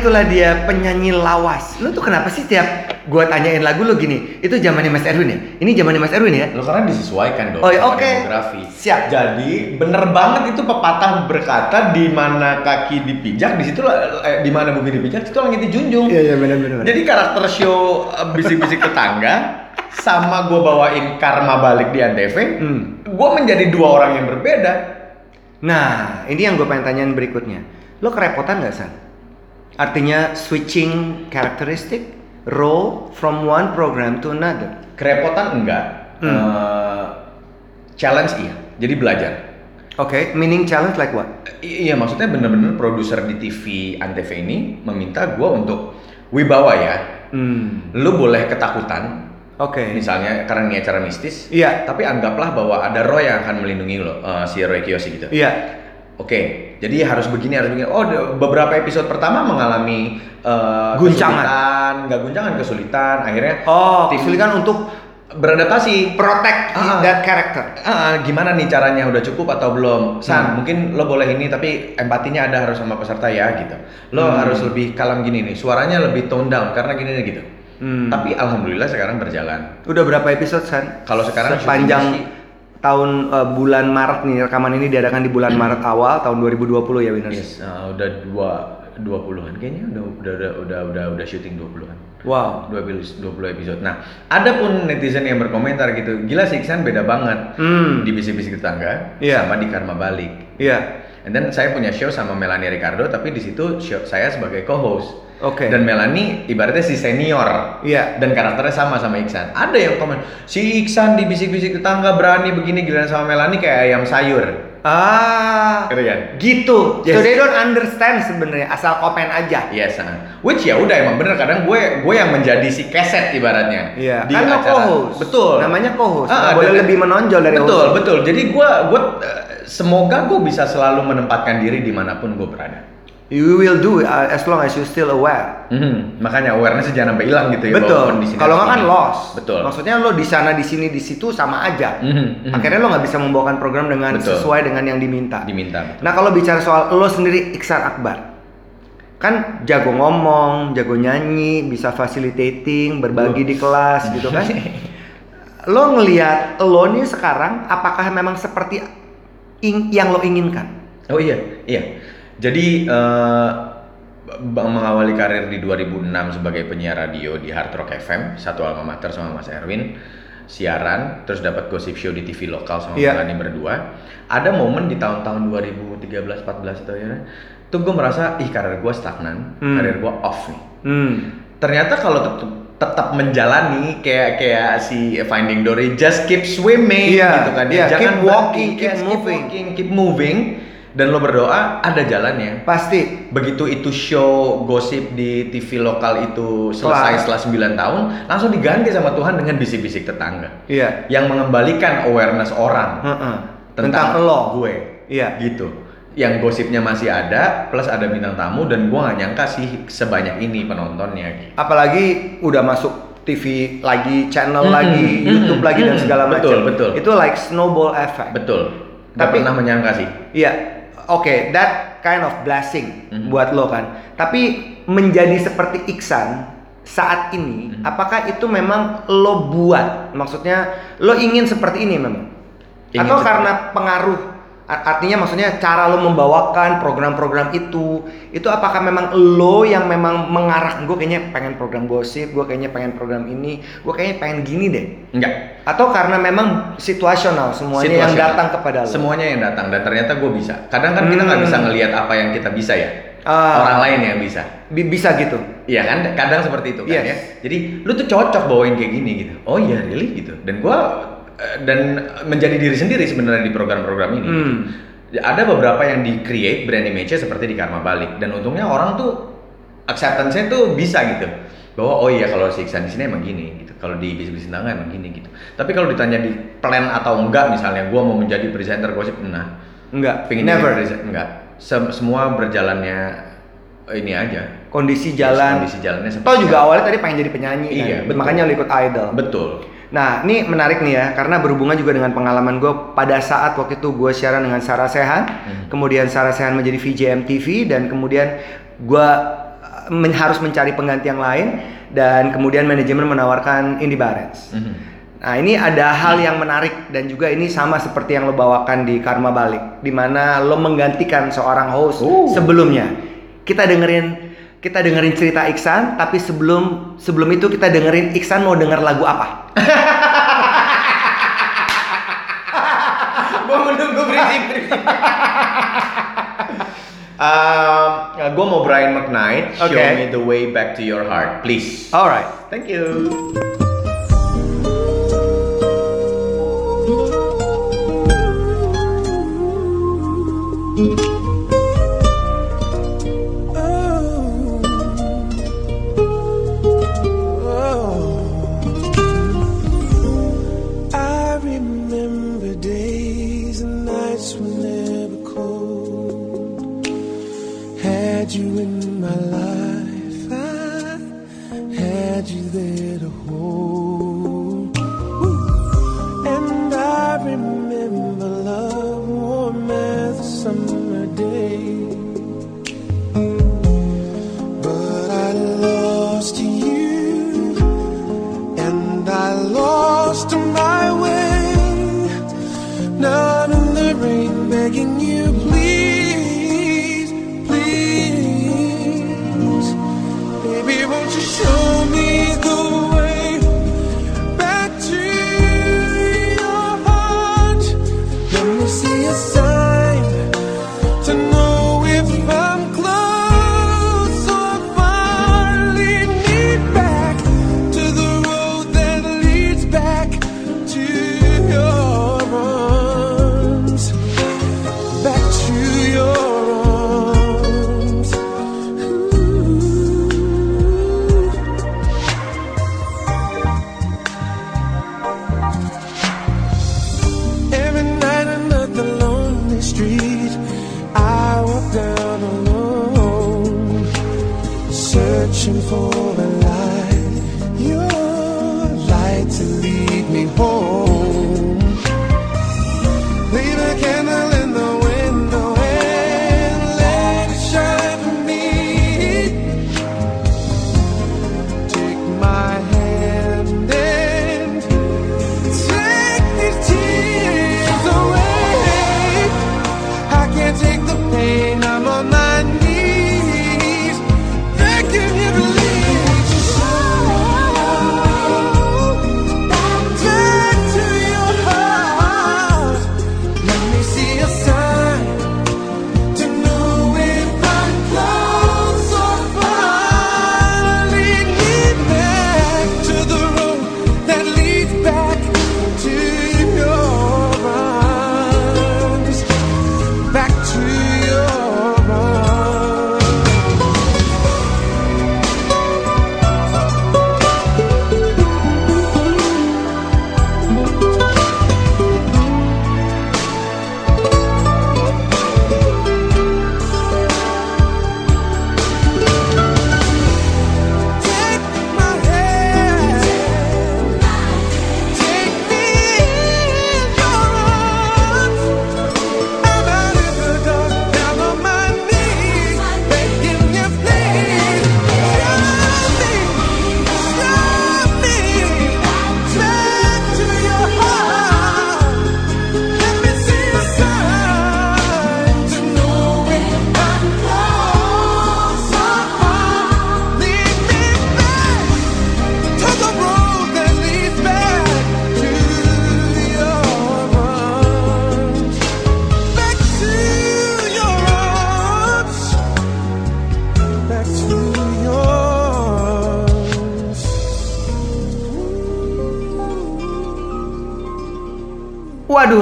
itulah dia penyanyi lawas. Lu tuh kenapa sih tiap gua tanyain lagu lu gini? Itu zamannya Mas Erwin ya? Ini zamannya Mas Erwin ya? Lo karena disesuaikan dong Oh, iya, oke. demografi. Siap. Jadi bener banget itu pepatah berkata di mana kaki dipijak di situ eh, di mana bumi dipijak itu langit dijunjung. iya benar-benar. Jadi karakter show eh, bisik-bisik tetangga sama gue bawain karma balik di Antv, Hmm. gue menjadi dua orang yang berbeda. Nah ini yang gue pengen tanyain berikutnya. Lo kerepotan nggak san? Artinya switching characteristic role from one program to another. Kerepotan enggak, Hmm. Eh, challenge iya. Jadi belajar. Oke, meaning challenge like what? I- iya maksudnya bener-bener produser di TV Antv ini meminta gue untuk wibawa ya. Hmm. Lu boleh ketakutan, Oke. misalnya karena ini acara mistis. Iya. Tapi anggaplah bahwa ada Roy yang akan melindungi lo, eh, si Roy Kiyoshi gitu. Iya. Oke, jadi harus begini, harus begini. Oh, beberapa episode pertama mengalami eh, Guncangan. kesulitan, nggak guncangan, kesulitan. Akhirnya Oh, kesulitan untuk beradaptasi. protect Ah. that character. Ah, gimana nih caranya? Udah cukup atau belum? San, Hmm. mungkin lo boleh ini, tapi empatinya ada harus sama peserta ya, gitu. Lo Hmm. harus lebih kalem gini nih, suaranya lebih tone down karena gini nih gitu. Hmm. Tapi alhamdulillah sekarang berjalan. Udah berapa episode San? Kalau sekarang sepanjang tahun eh, bulan Maret nih rekaman ini diadakan di bulan Maret awal tahun 2020 ya Winners. Yes, ah, udah dua dua puluhan kayaknya udah udah udah udah udah, udah syuting dua puluhan. Wow. 20 20 episode. Nah, ada pun netizen yang berkomentar gitu, gila sih Iksan beda banget Hmm. di bisik-bisik tetangga Iya. sama di Karma Balik. Iya. And then saya punya show sama Melanie Ricardo, tapi di situ show saya sebagai co-host. Oke. Dan Melanie ibaratnya si senior. Iya. Dan karakternya sama sama Iksan. Ada yang komen, si Iksan di bisik-bisik tetangga berani begini giliran sama Melanie kayak ayam sayur. Ah. Gitu kan? Gitu. Yes. So they don't understand sebenarnya asal komen aja. Yes, ah. which ya udah emang bener kadang gue gue yang menjadi si keset ibaratnya Iya. kan lo acara. co-host. Betul. Namanya co-host. Ah, boleh dan- lebih menonjol dari betul host. betul. Jadi gue gue eh, semoga gue bisa selalu menempatkan diri di mana pun gue berada. You will do it uh, as long as you still aware. Mhm, Makanya awareness jangan sampai hilang gitu ya. Betul. Kalau nggak kan lost. Betul. Maksudnya lo di sana, di sini, di situ sama aja. Mhm, mhm. Akhirnya lo nggak bisa membawakan program dengan Betul. sesuai dengan yang diminta. diminta. Nah kalau bicara soal lo sendiri Iksan Akbar, kan jago ngomong, jago nyanyi, bisa facilitating, berbagi di kelas gitu kan. <laughs> Lo ngelihat lo nih sekarang, apakah memang seperti ing- yang lo inginkan? Oh iya, iya. Jadi eh, Bang mengawali karir di 2006 sebagai penyiar radio di Hard Rock FM, satu alma mater sama Mas Erwin, siaran, terus dapat gosip show di TV lokal sama Iya. Melanie berdua. Ada momen di tahun-tahun 2013 14 atau ya, tuh gue merasa ih karir gue stagnan, Hmm. karir gue off nih. Hmm. Ternyata kalau tetap tetap menjalani kayak kayak si Finding Dory just keep swimming Iya, gitu kan iya, ya. keep berhenti, walking, keep yes, moving. walking, keep moving dan lo berdoa ada jalannya. Pasti. Begitu itu show gosip di TV lokal itu selesai Kelar. setelah 9 tahun, langsung diganti sama Tuhan dengan bisik-bisik tetangga Iya. yang mengembalikan awareness orang Heeh. tentang, Tentang lo. gue. Iya. Gitu. Yang gosipnya masih ada, plus ada bintang tamu dan gue gak nyangka sih sebanyak ini penontonnya. Gitu. Apalagi udah masuk TV lagi, channel Mhm, lagi, mhm, YouTube lagi dan mhm. segala macam. Betul, betul. Itu like snowball effect. Betul. Gak Tapi- pernah menyangka sih. Iya, oke, that kind of blessing Mhm. buat lo kan. Tapi menjadi seperti Iksan saat ini, Mhm. apakah itu memang lo buat? Maksudnya lo ingin seperti ini memang? Ingin Atau seperti- karena pengaruh? Artinya maksudnya cara lo membawakan program-program itu, itu apakah memang lo yang memang mengarah? Gue kayaknya pengen program gosip, gue kayaknya pengen program ini, gue kayaknya pengen gini deh. Enggak. Atau karena memang situasional semuanya yang Situasional. datang kepada lo? Semuanya yang datang dan ternyata gue bisa. Kadang kan kita nggak Hmm. bisa ngelihat apa yang kita bisa ya. Ah. Orang lain yang bisa. Bi- bisa gitu. Iya kan, kadang seperti itu kan Yes. ya. Jadi lu tuh cocok bawain kayak gini gitu. Oh iya, really gitu. Dan gua eh, dan menjadi diri sendiri sebenarnya di program-program ini. Hmm. Ada beberapa yang di create brand image seperti di Karma Balik dan untungnya orang tuh acceptance-nya tuh bisa gitu. Bahwa oh iya kalau si Iksan di sini emang gini gitu. Kalau di bisnis tangga emang gini gitu. Tapi kalau ditanya di plan atau enggak misalnya gua mau menjadi presenter gosip nah Enggak, pengen never. presenter enggak. Sem- semua berjalannya ini aja. Kondisi jalan. Kondisi jalannya Toh juga awalnya tadi pengen jadi penyanyi Iya, kan. betul. Makanya lo ikut idol. Betul. Nah, ini menarik nih ya, karena berhubungan juga dengan pengalaman gue pada saat waktu itu gue siaran dengan Sarah Sehan, Hmm. kemudian Sarah Sehan menjadi VJ MTV dan kemudian gue men- harus mencari pengganti yang lain dan kemudian manajemen menawarkan Indy Barens. Mhm. Nah ini ada hal yang menarik dan juga ini sama seperti yang lo bawakan di Karma Balik, di mana lo menggantikan seorang host Oh. sebelumnya. Kita dengerin kita dengerin cerita Iksan, tapi sebelum sebelum itu kita dengerin Iksan mau denger lagu apa? <laughs> Gue menunggu berisik berisik. gue mau Brian McKnight, Show Oke. Me the Way Back to Your Heart, please. Alright. Thank you.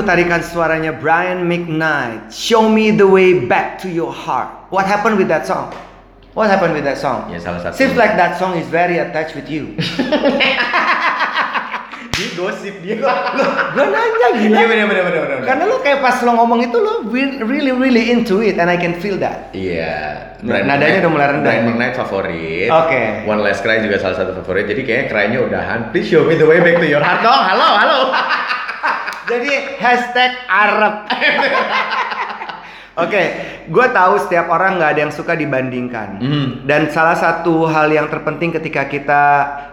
Tarikan suaranya Brian McKnight. Show me the way back to your heart. What happened with that song? What happened with that song? Ya salah satu. Seems like that song is very attached with you. <laughs> Dia gosip dia. Gue nanya gila. Iya benar benar benar benar. Karena lo kayak pas lo ngomong itu lo re- really really into it and I can feel that. Iya. Nadanya udah mulai rendah. Brian McKnight favorit. Oke. One Last Cry juga salah satu favorit. Jadi kayaknya cry-nya udahan. Please show me the way back to your heart dong. Halo, halo. <laughs> Jadi hashtag Arab. <laughs> Oke, gue tahu setiap orang nggak ada yang suka dibandingkan. Hmm. Dan salah satu hal yang terpenting ketika kita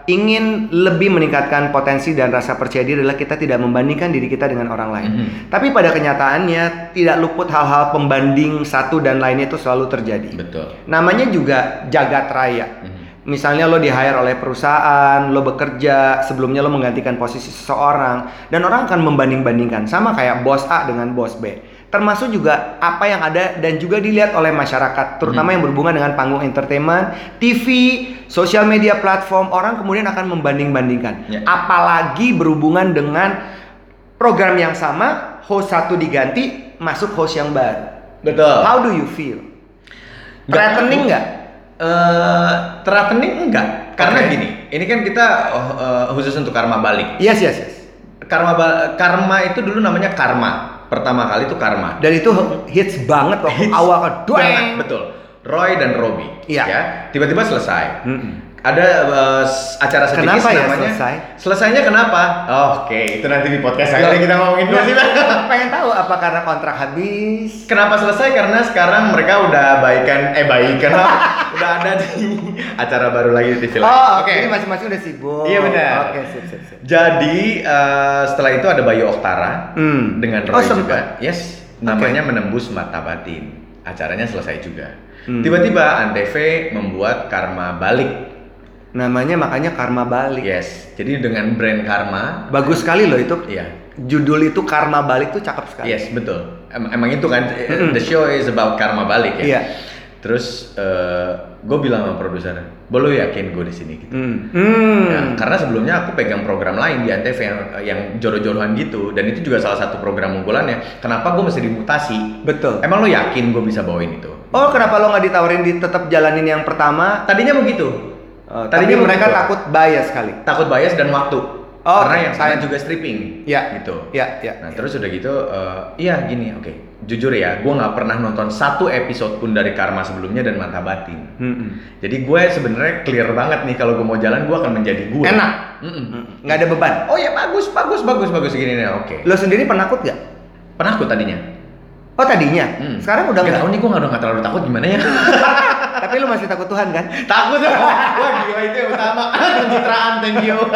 ingin lebih meningkatkan potensi dan rasa percaya diri adalah kita tidak membandingkan diri kita dengan orang lain. Mhm. Tapi pada kenyataannya tidak luput hal-hal pembanding satu dan lainnya itu selalu terjadi. Betul. Namanya juga jagat raya. Mhm. Misalnya lo di hire oleh perusahaan, lo bekerja, sebelumnya lo menggantikan posisi seseorang, dan orang akan membanding-bandingkan sama kayak bos A dengan bos B. Termasuk juga apa yang ada dan juga dilihat oleh masyarakat, terutama yang berhubungan dengan panggung entertainment, TV, sosial media platform, orang kemudian akan membanding-bandingkan. Ya. Apalagi berhubungan dengan program yang sama, host satu diganti, masuk host yang baru. Betul. How do you feel? Threatening nggak? Eh, threatening enggak? Karena Oke. gini, ini kan kita eh, khusus untuk karma balik. Yes, yes, yes. Karma karma itu dulu namanya karma. Pertama kali itu karma. Dan itu hits banget waktu Hits awal Dueng. betul. Roy dan Robbie. Iya. Ya, tiba-tiba selesai. Mm-mm. Ada s- acara sedikit Kenapa ya namanya. selesai? Selesainya kenapa? Oh, Oke, itu nanti di podcast Loh. aja kita ngomongin dulu sih. Bang. <laughs> Pengen tahu apa karena kontrak habis? Kenapa selesai? Karena sekarang mereka udah baikan, eh baikan, <laughs> udah ada di <laughs> acara baru lagi di TV lain. Oh, oke. Ini masing-masing udah sibuk. Iya, benar. Oke, sip, sip, sip. Jadi eh, setelah itu ada Bayu Oktara Hmm. dengan Oh, Roy sempat. juga. Yes, namanya menembus mata batin. Acaranya selesai juga. Hmm. Tiba-tiba Antv membuat Karma balik. Namanya makanya Karma Balik. Yes, jadi dengan brand Karma. Bagus sekali loh itu. Iya. Judul itu Karma Balik tuh cakep sekali. Yes, betul. Em- emang itu kan Mm-mm. the show is about karma balik ya. Iya. Terus gue bilang sama produser, "Boleh yakin gue di sini?" gitu. Hmm. Nah, karena sebelumnya aku pegang program lain di Antv yang yang joro-jorohan gitu dan itu juga salah satu program unggulannya. Kenapa gue mesti dimutasi? Betul. Emang lo yakin gue bisa bawain itu? Oh, kenapa lo nggak ditawarin di tetap jalanin yang pertama? Tadinya begitu. Oh, Tadinya tapi mereka begitu. takut bias kali. takut bias dan waktu. Oh, karena yang Saya- juga stripping. Iya. Gitu. Iya, iya. Nah iya. terus udah gitu, eh, iya gini, oke. Jujur ya, gue nggak pernah nonton satu episode pun dari Karma sebelumnya dan Mata Batin. Hmm-mm. Jadi gue sebenarnya clear banget nih kalau gue mau jalan gue akan menjadi gue. Enak. Mm-mm. Hmm. Nggak ada beban. Oh ya bagus, bagus, bagus, bagus gini nih, oke. Lo sendiri penakut gak? Penakut tadinya. Oh tadinya. Hmm. Sekarang udah Nggak tahu nih gue nggak nggak terlalu takut gimana ya. <laughs> Tapi lo masih takut Tuhan kan? takut Wah gila itu yang utama <laughs> pencitraan thank you. <laughs>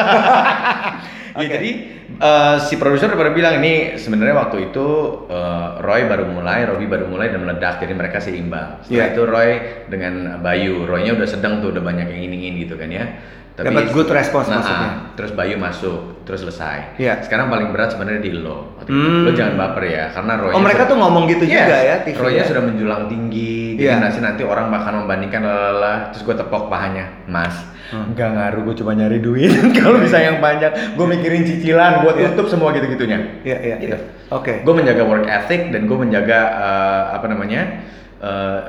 Ya, Oke. jadi eh, si produser udah pada bilang ini sebenarnya waktu itu eh, Roy baru mulai, Robby baru mulai dan meledak jadi mereka seimbang. Setelah Iya. itu Roy dengan Bayu, Roynya udah sedang tuh udah banyak yang ingin gitu kan ya. Dapat good response Nah, maksudnya. ah, Terus Bayu masuk, terus selesai. Iya. Sekarang paling berat sebenarnya di lo. Hmm. Lo jangan baper ya, karena Roy. Oh mereka tuh ngomong gitu juga ya TV Roynya ya? sudah menjulang tinggi, jadi Iya. nanti nanti orang bakal membandingkan lalala, terus gue tepok pahanya, Mas. Hmm. Enggak ngaruh, gue cuma nyari duit. <laughs> Kalau bisa yang panjang, gue mikirin cicilan, gue Iya. tutup semua gitu-gitunya. Iya iya. Gitu. iya. Oke. Gue menjaga work ethic dan gue menjaga eh, apa namanya, eh,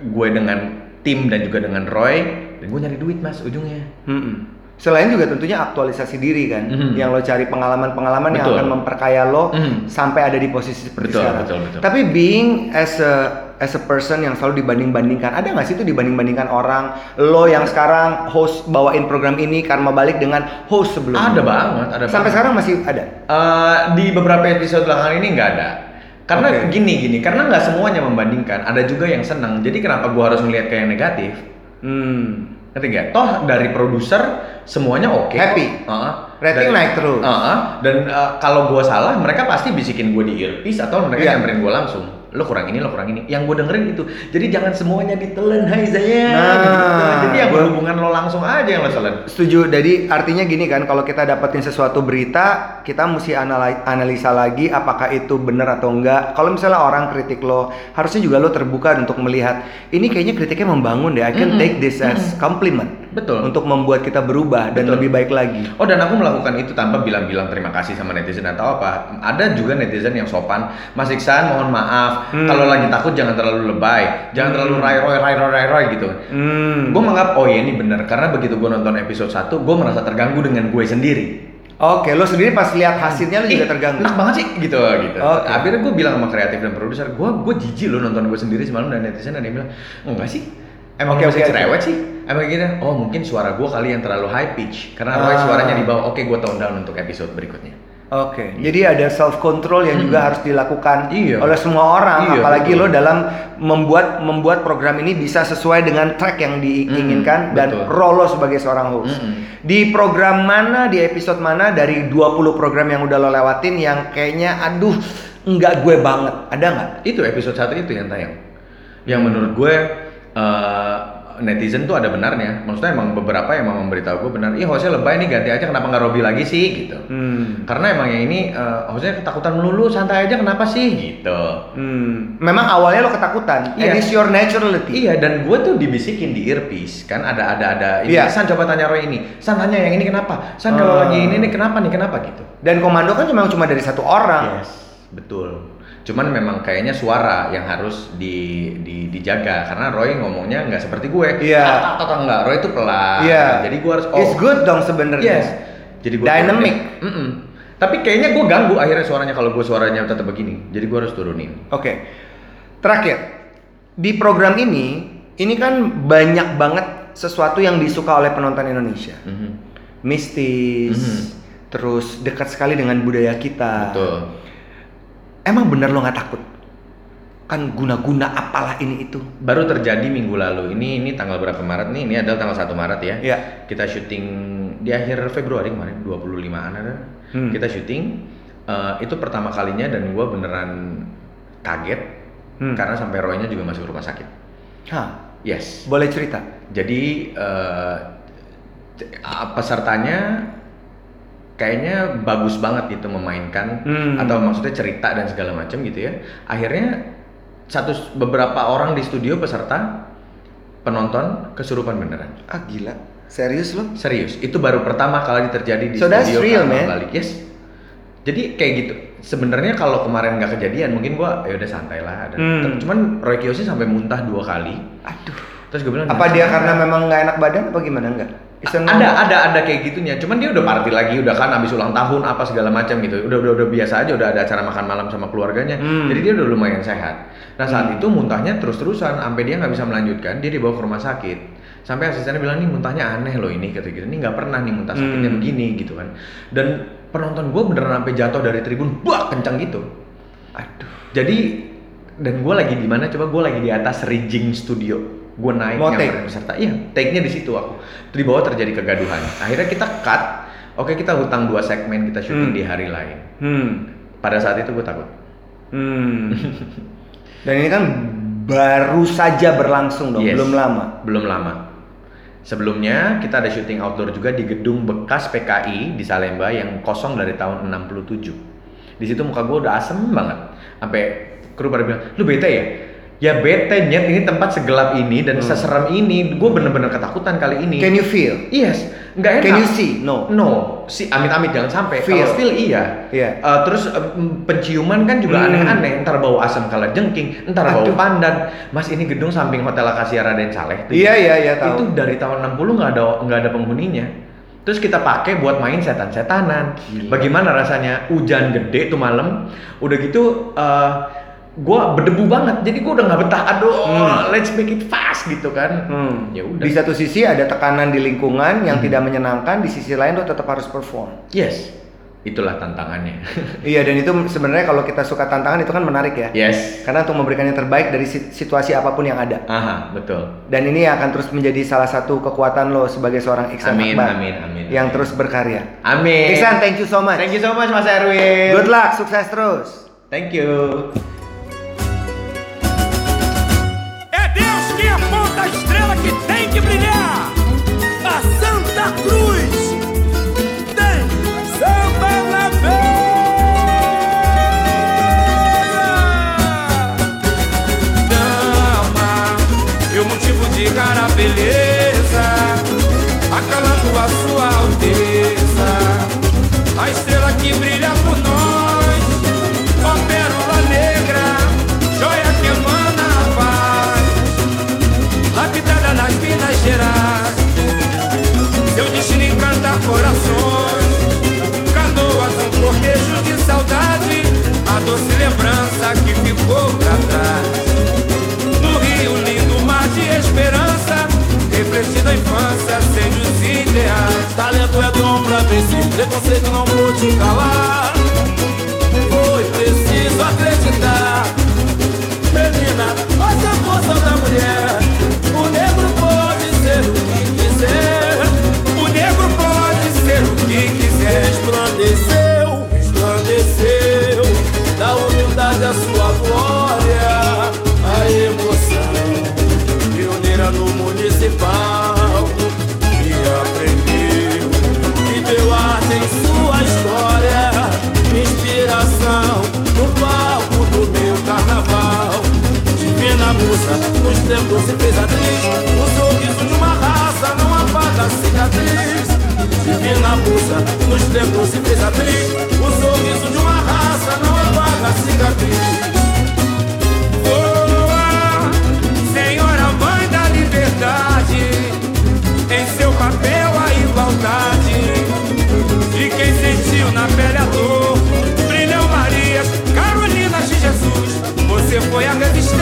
gue dengan tim dan juga dengan Roy, dan gue nyari duit mas ujungnya. Mm-mm. Selain juga tentunya aktualisasi diri kan, Mhm. yang lo cari pengalaman-pengalaman yang akan memperkaya lo Mhm. sampai ada di posisi seperti Betul, sekarang. betul, betul. Tapi being as a as a person yang selalu dibanding-bandingkan, ada nggak sih itu dibanding-bandingkan orang lo yang sekarang host bawain program ini karma balik dengan host sebelumnya? Ada banget, ada. Sampai banget. sekarang masih ada. Eh, di beberapa episode belakangan ini nggak ada. Karena Oke. gini gini, karena nggak semuanya membandingkan. Ada juga yang senang. Jadi kenapa gua harus melihat kayak yang negatif? Hmm. Ngerti nggak? Toh dari produser semuanya oke. kok. Happy. Heeh. Rating Dan- naik terus. Heeh. Dan eh, kalau gua salah, mereka pasti bisikin gua di earpiece atau mereka Iya. nyamperin gua langsung. Lo kurang ini, lo kurang ini. Yang gua dengerin itu. Jadi jangan semuanya ditelen, hai saya. Nah, gitu. Jadi yang berhubungan lo langsung aja yang lo telan. Setuju. Jadi artinya gini kan, kalau kita dapetin sesuatu berita, kita mesti anali- analisa lagi apakah itu benar atau enggak. Kalau misalnya orang kritik lo, harusnya juga lo terbuka untuk melihat ini kayaknya kritiknya membangun deh. I can take this as compliment Betul. untuk membuat kita berubah dan Betul. lebih baik lagi. Oh dan aku melakukan itu tanpa bilang-bilang terima kasih sama netizen atau apa. Ada juga netizen yang sopan. Mas Iksan mohon maaf. Hmm. Kalau lagi takut jangan terlalu lebay. Jangan terlalu rai roy rai roy rai roy gitu. Hmm. Gue menganggap oh ya ini benar karena begitu gue nonton episode 1 gue merasa terganggu dengan gue sendiri. Oke, lo sendiri pas lihat hasilnya lo juga terganggu. Enak banget sih gitu gitu. Akhirnya gue bilang sama kreatif dan produser, gue gue jijik loh nonton gue sendiri semalam dan netizen ada yang bilang enggak sih. Emang oke, oke. cerewet sih? Emang gitu? Oh mungkin suara gue kali yang terlalu high pitch Karena Ah. suaranya di bawah Oke gue tone down untuk episode berikutnya Oke, jadi ada self control yang juga harus dilakukan Iya. oleh semua orang, Iya, apalagi betul. lo dalam membuat membuat program ini bisa sesuai dengan track yang diinginkan Mm, dan betul. role lo sebagai seorang host. Mm-mm. Di program mana, di episode mana dari 20 program yang udah lo lewatin yang kayaknya aduh nggak gue banget, ada nggak? Itu episode satu itu yang tayang. Yang menurut gue eh, netizen tuh ada benarnya. Maksudnya emang beberapa yang emang memberitahu gue benar. Ih hostnya lebay nih ganti aja kenapa nggak Robi lagi sih gitu. Hmm. Karena emang yang ini eh, hostnya ketakutan melulu santai aja kenapa sih gitu. Hmm. Memang awalnya lo ketakutan, Iya. and it's your naturality. Iya dan gue tuh dibisikin di earpiece kan ada ada ada ini Iya. San coba tanya Roy ini San tanya yang ini kenapa San kalau Ah. lagi ini nih kenapa nih kenapa gitu Dan komando kan memang cuma dari satu orang. Yes, betul. Cuman memang kayaknya suara yang harus di, di dijaga karena Roy ngomongnya nggak seperti gue. Iya. Tak, tak, enggak. Roy itu pelan. Iya. Jadi gue harus oh. It's good dong sebenarnya. Yes. Jadi gue Dynamic. turunin. Mm-mm. Tapi kayaknya gue ganggu akhirnya suaranya kalau gue suaranya tetap begini. Jadi gue harus turunin. Oke. Terakhir, di program ini, ini kan banyak banget sesuatu yang disuka oleh penonton Indonesia. Mhm. Mistis, Mhm. terus dekat sekali dengan budaya kita. Betul. Emang bener lo nggak takut? Kan guna-guna apalah ini itu. Baru terjadi minggu lalu. Ini ini tanggal berapa Maret nih? Ini adalah tanggal 1 Maret ya. Iya. Kita syuting di akhir Februari kemarin 25-an ada. Hmm. Kita syuting eh, itu pertama kalinya dan gue beneran kaget Hmm. karena sampai Roy-nya juga masuk rumah sakit. Hah, Yes. boleh cerita? Jadi eh, c- ah, pesertanya kayaknya bagus banget gitu memainkan Hmm. atau maksudnya cerita dan segala macam gitu ya. Akhirnya satu beberapa orang di studio peserta penonton kesurupan beneran. Ah gila, serius lo? Serius, itu baru pertama kali terjadi di So that's studio real, man. Bali. Yes. Jadi kayak gitu. Sebenarnya kalau kemarin nggak kejadian, mungkin gua ya udah santai lah. Dan, Hmm. Cuman Roy Kiyoshi sampai muntah dua kali. Aduh. Terus gue bilang Apa "Nah, dia santai." karena memang nggak enak badan apa gimana enggak? A ada ada ada kayak gitunya. Cuman dia udah party lagi, udah kan habis ulang tahun apa segala macam gitu. Udah udah udah biasa aja, udah ada acara makan malam sama keluarganya. Hmm. Jadi dia udah lumayan sehat. Nah saat Hmm. itu muntahnya terus-terusan sampai dia nggak bisa melanjutkan. Dia dibawa ke rumah sakit. Sampai asistennya bilang nih muntahnya aneh loh ini kata gitu. Ini nggak pernah nih muntah sakitnya Hmm. begini gitu kan. Dan penonton gue beneran sampai jatuh dari tribun, wah kencang gitu. Aduh. Jadi dan gue lagi di mana? Coba gue lagi di atas rigging studio. Gue naik Mau nyamperin take? peserta. Iya, take-nya di situ aku. Di bawah terjadi kegaduhan. Akhirnya kita cut. Oke, kita hutang dua segmen kita syuting Hmm. di hari lain. Hmm. Pada saat itu gue takut. Hmm. Dan ini kan baru saja berlangsung dong, Yes. belum lama. Belum lama. Sebelumnya kita ada syuting outdoor juga di gedung bekas PKI di Salemba yang kosong dari tahun 67. Di situ muka gue udah asem banget. Sampai kru pada bilang, "Lu bete ya?" Ya bete nyet, ini tempat segelap ini dan Hmm. seserem ini. Gue bener-bener ketakutan kali ini. Can you feel? Yes, nggak enak. Can you see? No. No, si amit-amit jangan sampai. Feel. Kalau feel iya. Iya. Eh, terus mm, penciuman kan juga Hmm. aneh-aneh. Ntar bau asam kala jengking, ntar bau Aduh. pandan. Mas ini gedung samping Hotel Akasia Raden Saleh. tuh. Iya, iya, iya, tahu. Itu dari tahun 60 nggak ada nggak ada penghuninya. Terus kita pakai buat main setan-setanan. Gila. Bagaimana rasanya? Hujan gede tuh malam. Udah gitu eh gua berdebu banget. Jadi gua udah nggak betah. Aduh, Hmm. let's make it fast gitu kan. Hmm. Ya udah. Di satu sisi ada tekanan di lingkungan yang Hmm. tidak menyenangkan, di sisi lain lo tetap harus perform. Yes. Itulah tantangannya. <laughs> iya, dan itu sebenarnya kalau kita suka tantangan itu kan menarik ya. yes. Karena untuk memberikan yang terbaik dari sit- situasi apa pun yang ada. Aha, betul. Dan ini akan terus menjadi salah satu kekuatan lo sebagai seorang Iksan Amin, Akbar amin, amin. yang amin. terus berkarya. Amin. Iksan, thank you so much. Thank you so much Mas Erwin. Good luck, sukses terus. Thank you. Cara pra vencer. Preconceito não pôde calar. Foi preciso acreditar. bagunça Nos tempos se fez abrir O sorriso de uma raça não apaga a cicatriz. Voa, senhora mãe da liberdade Em seu papel a igualdade. De quem sentiu na pele a dor Brilhou Maria, carolina de Jesus Você foi a resistência.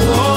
Oh.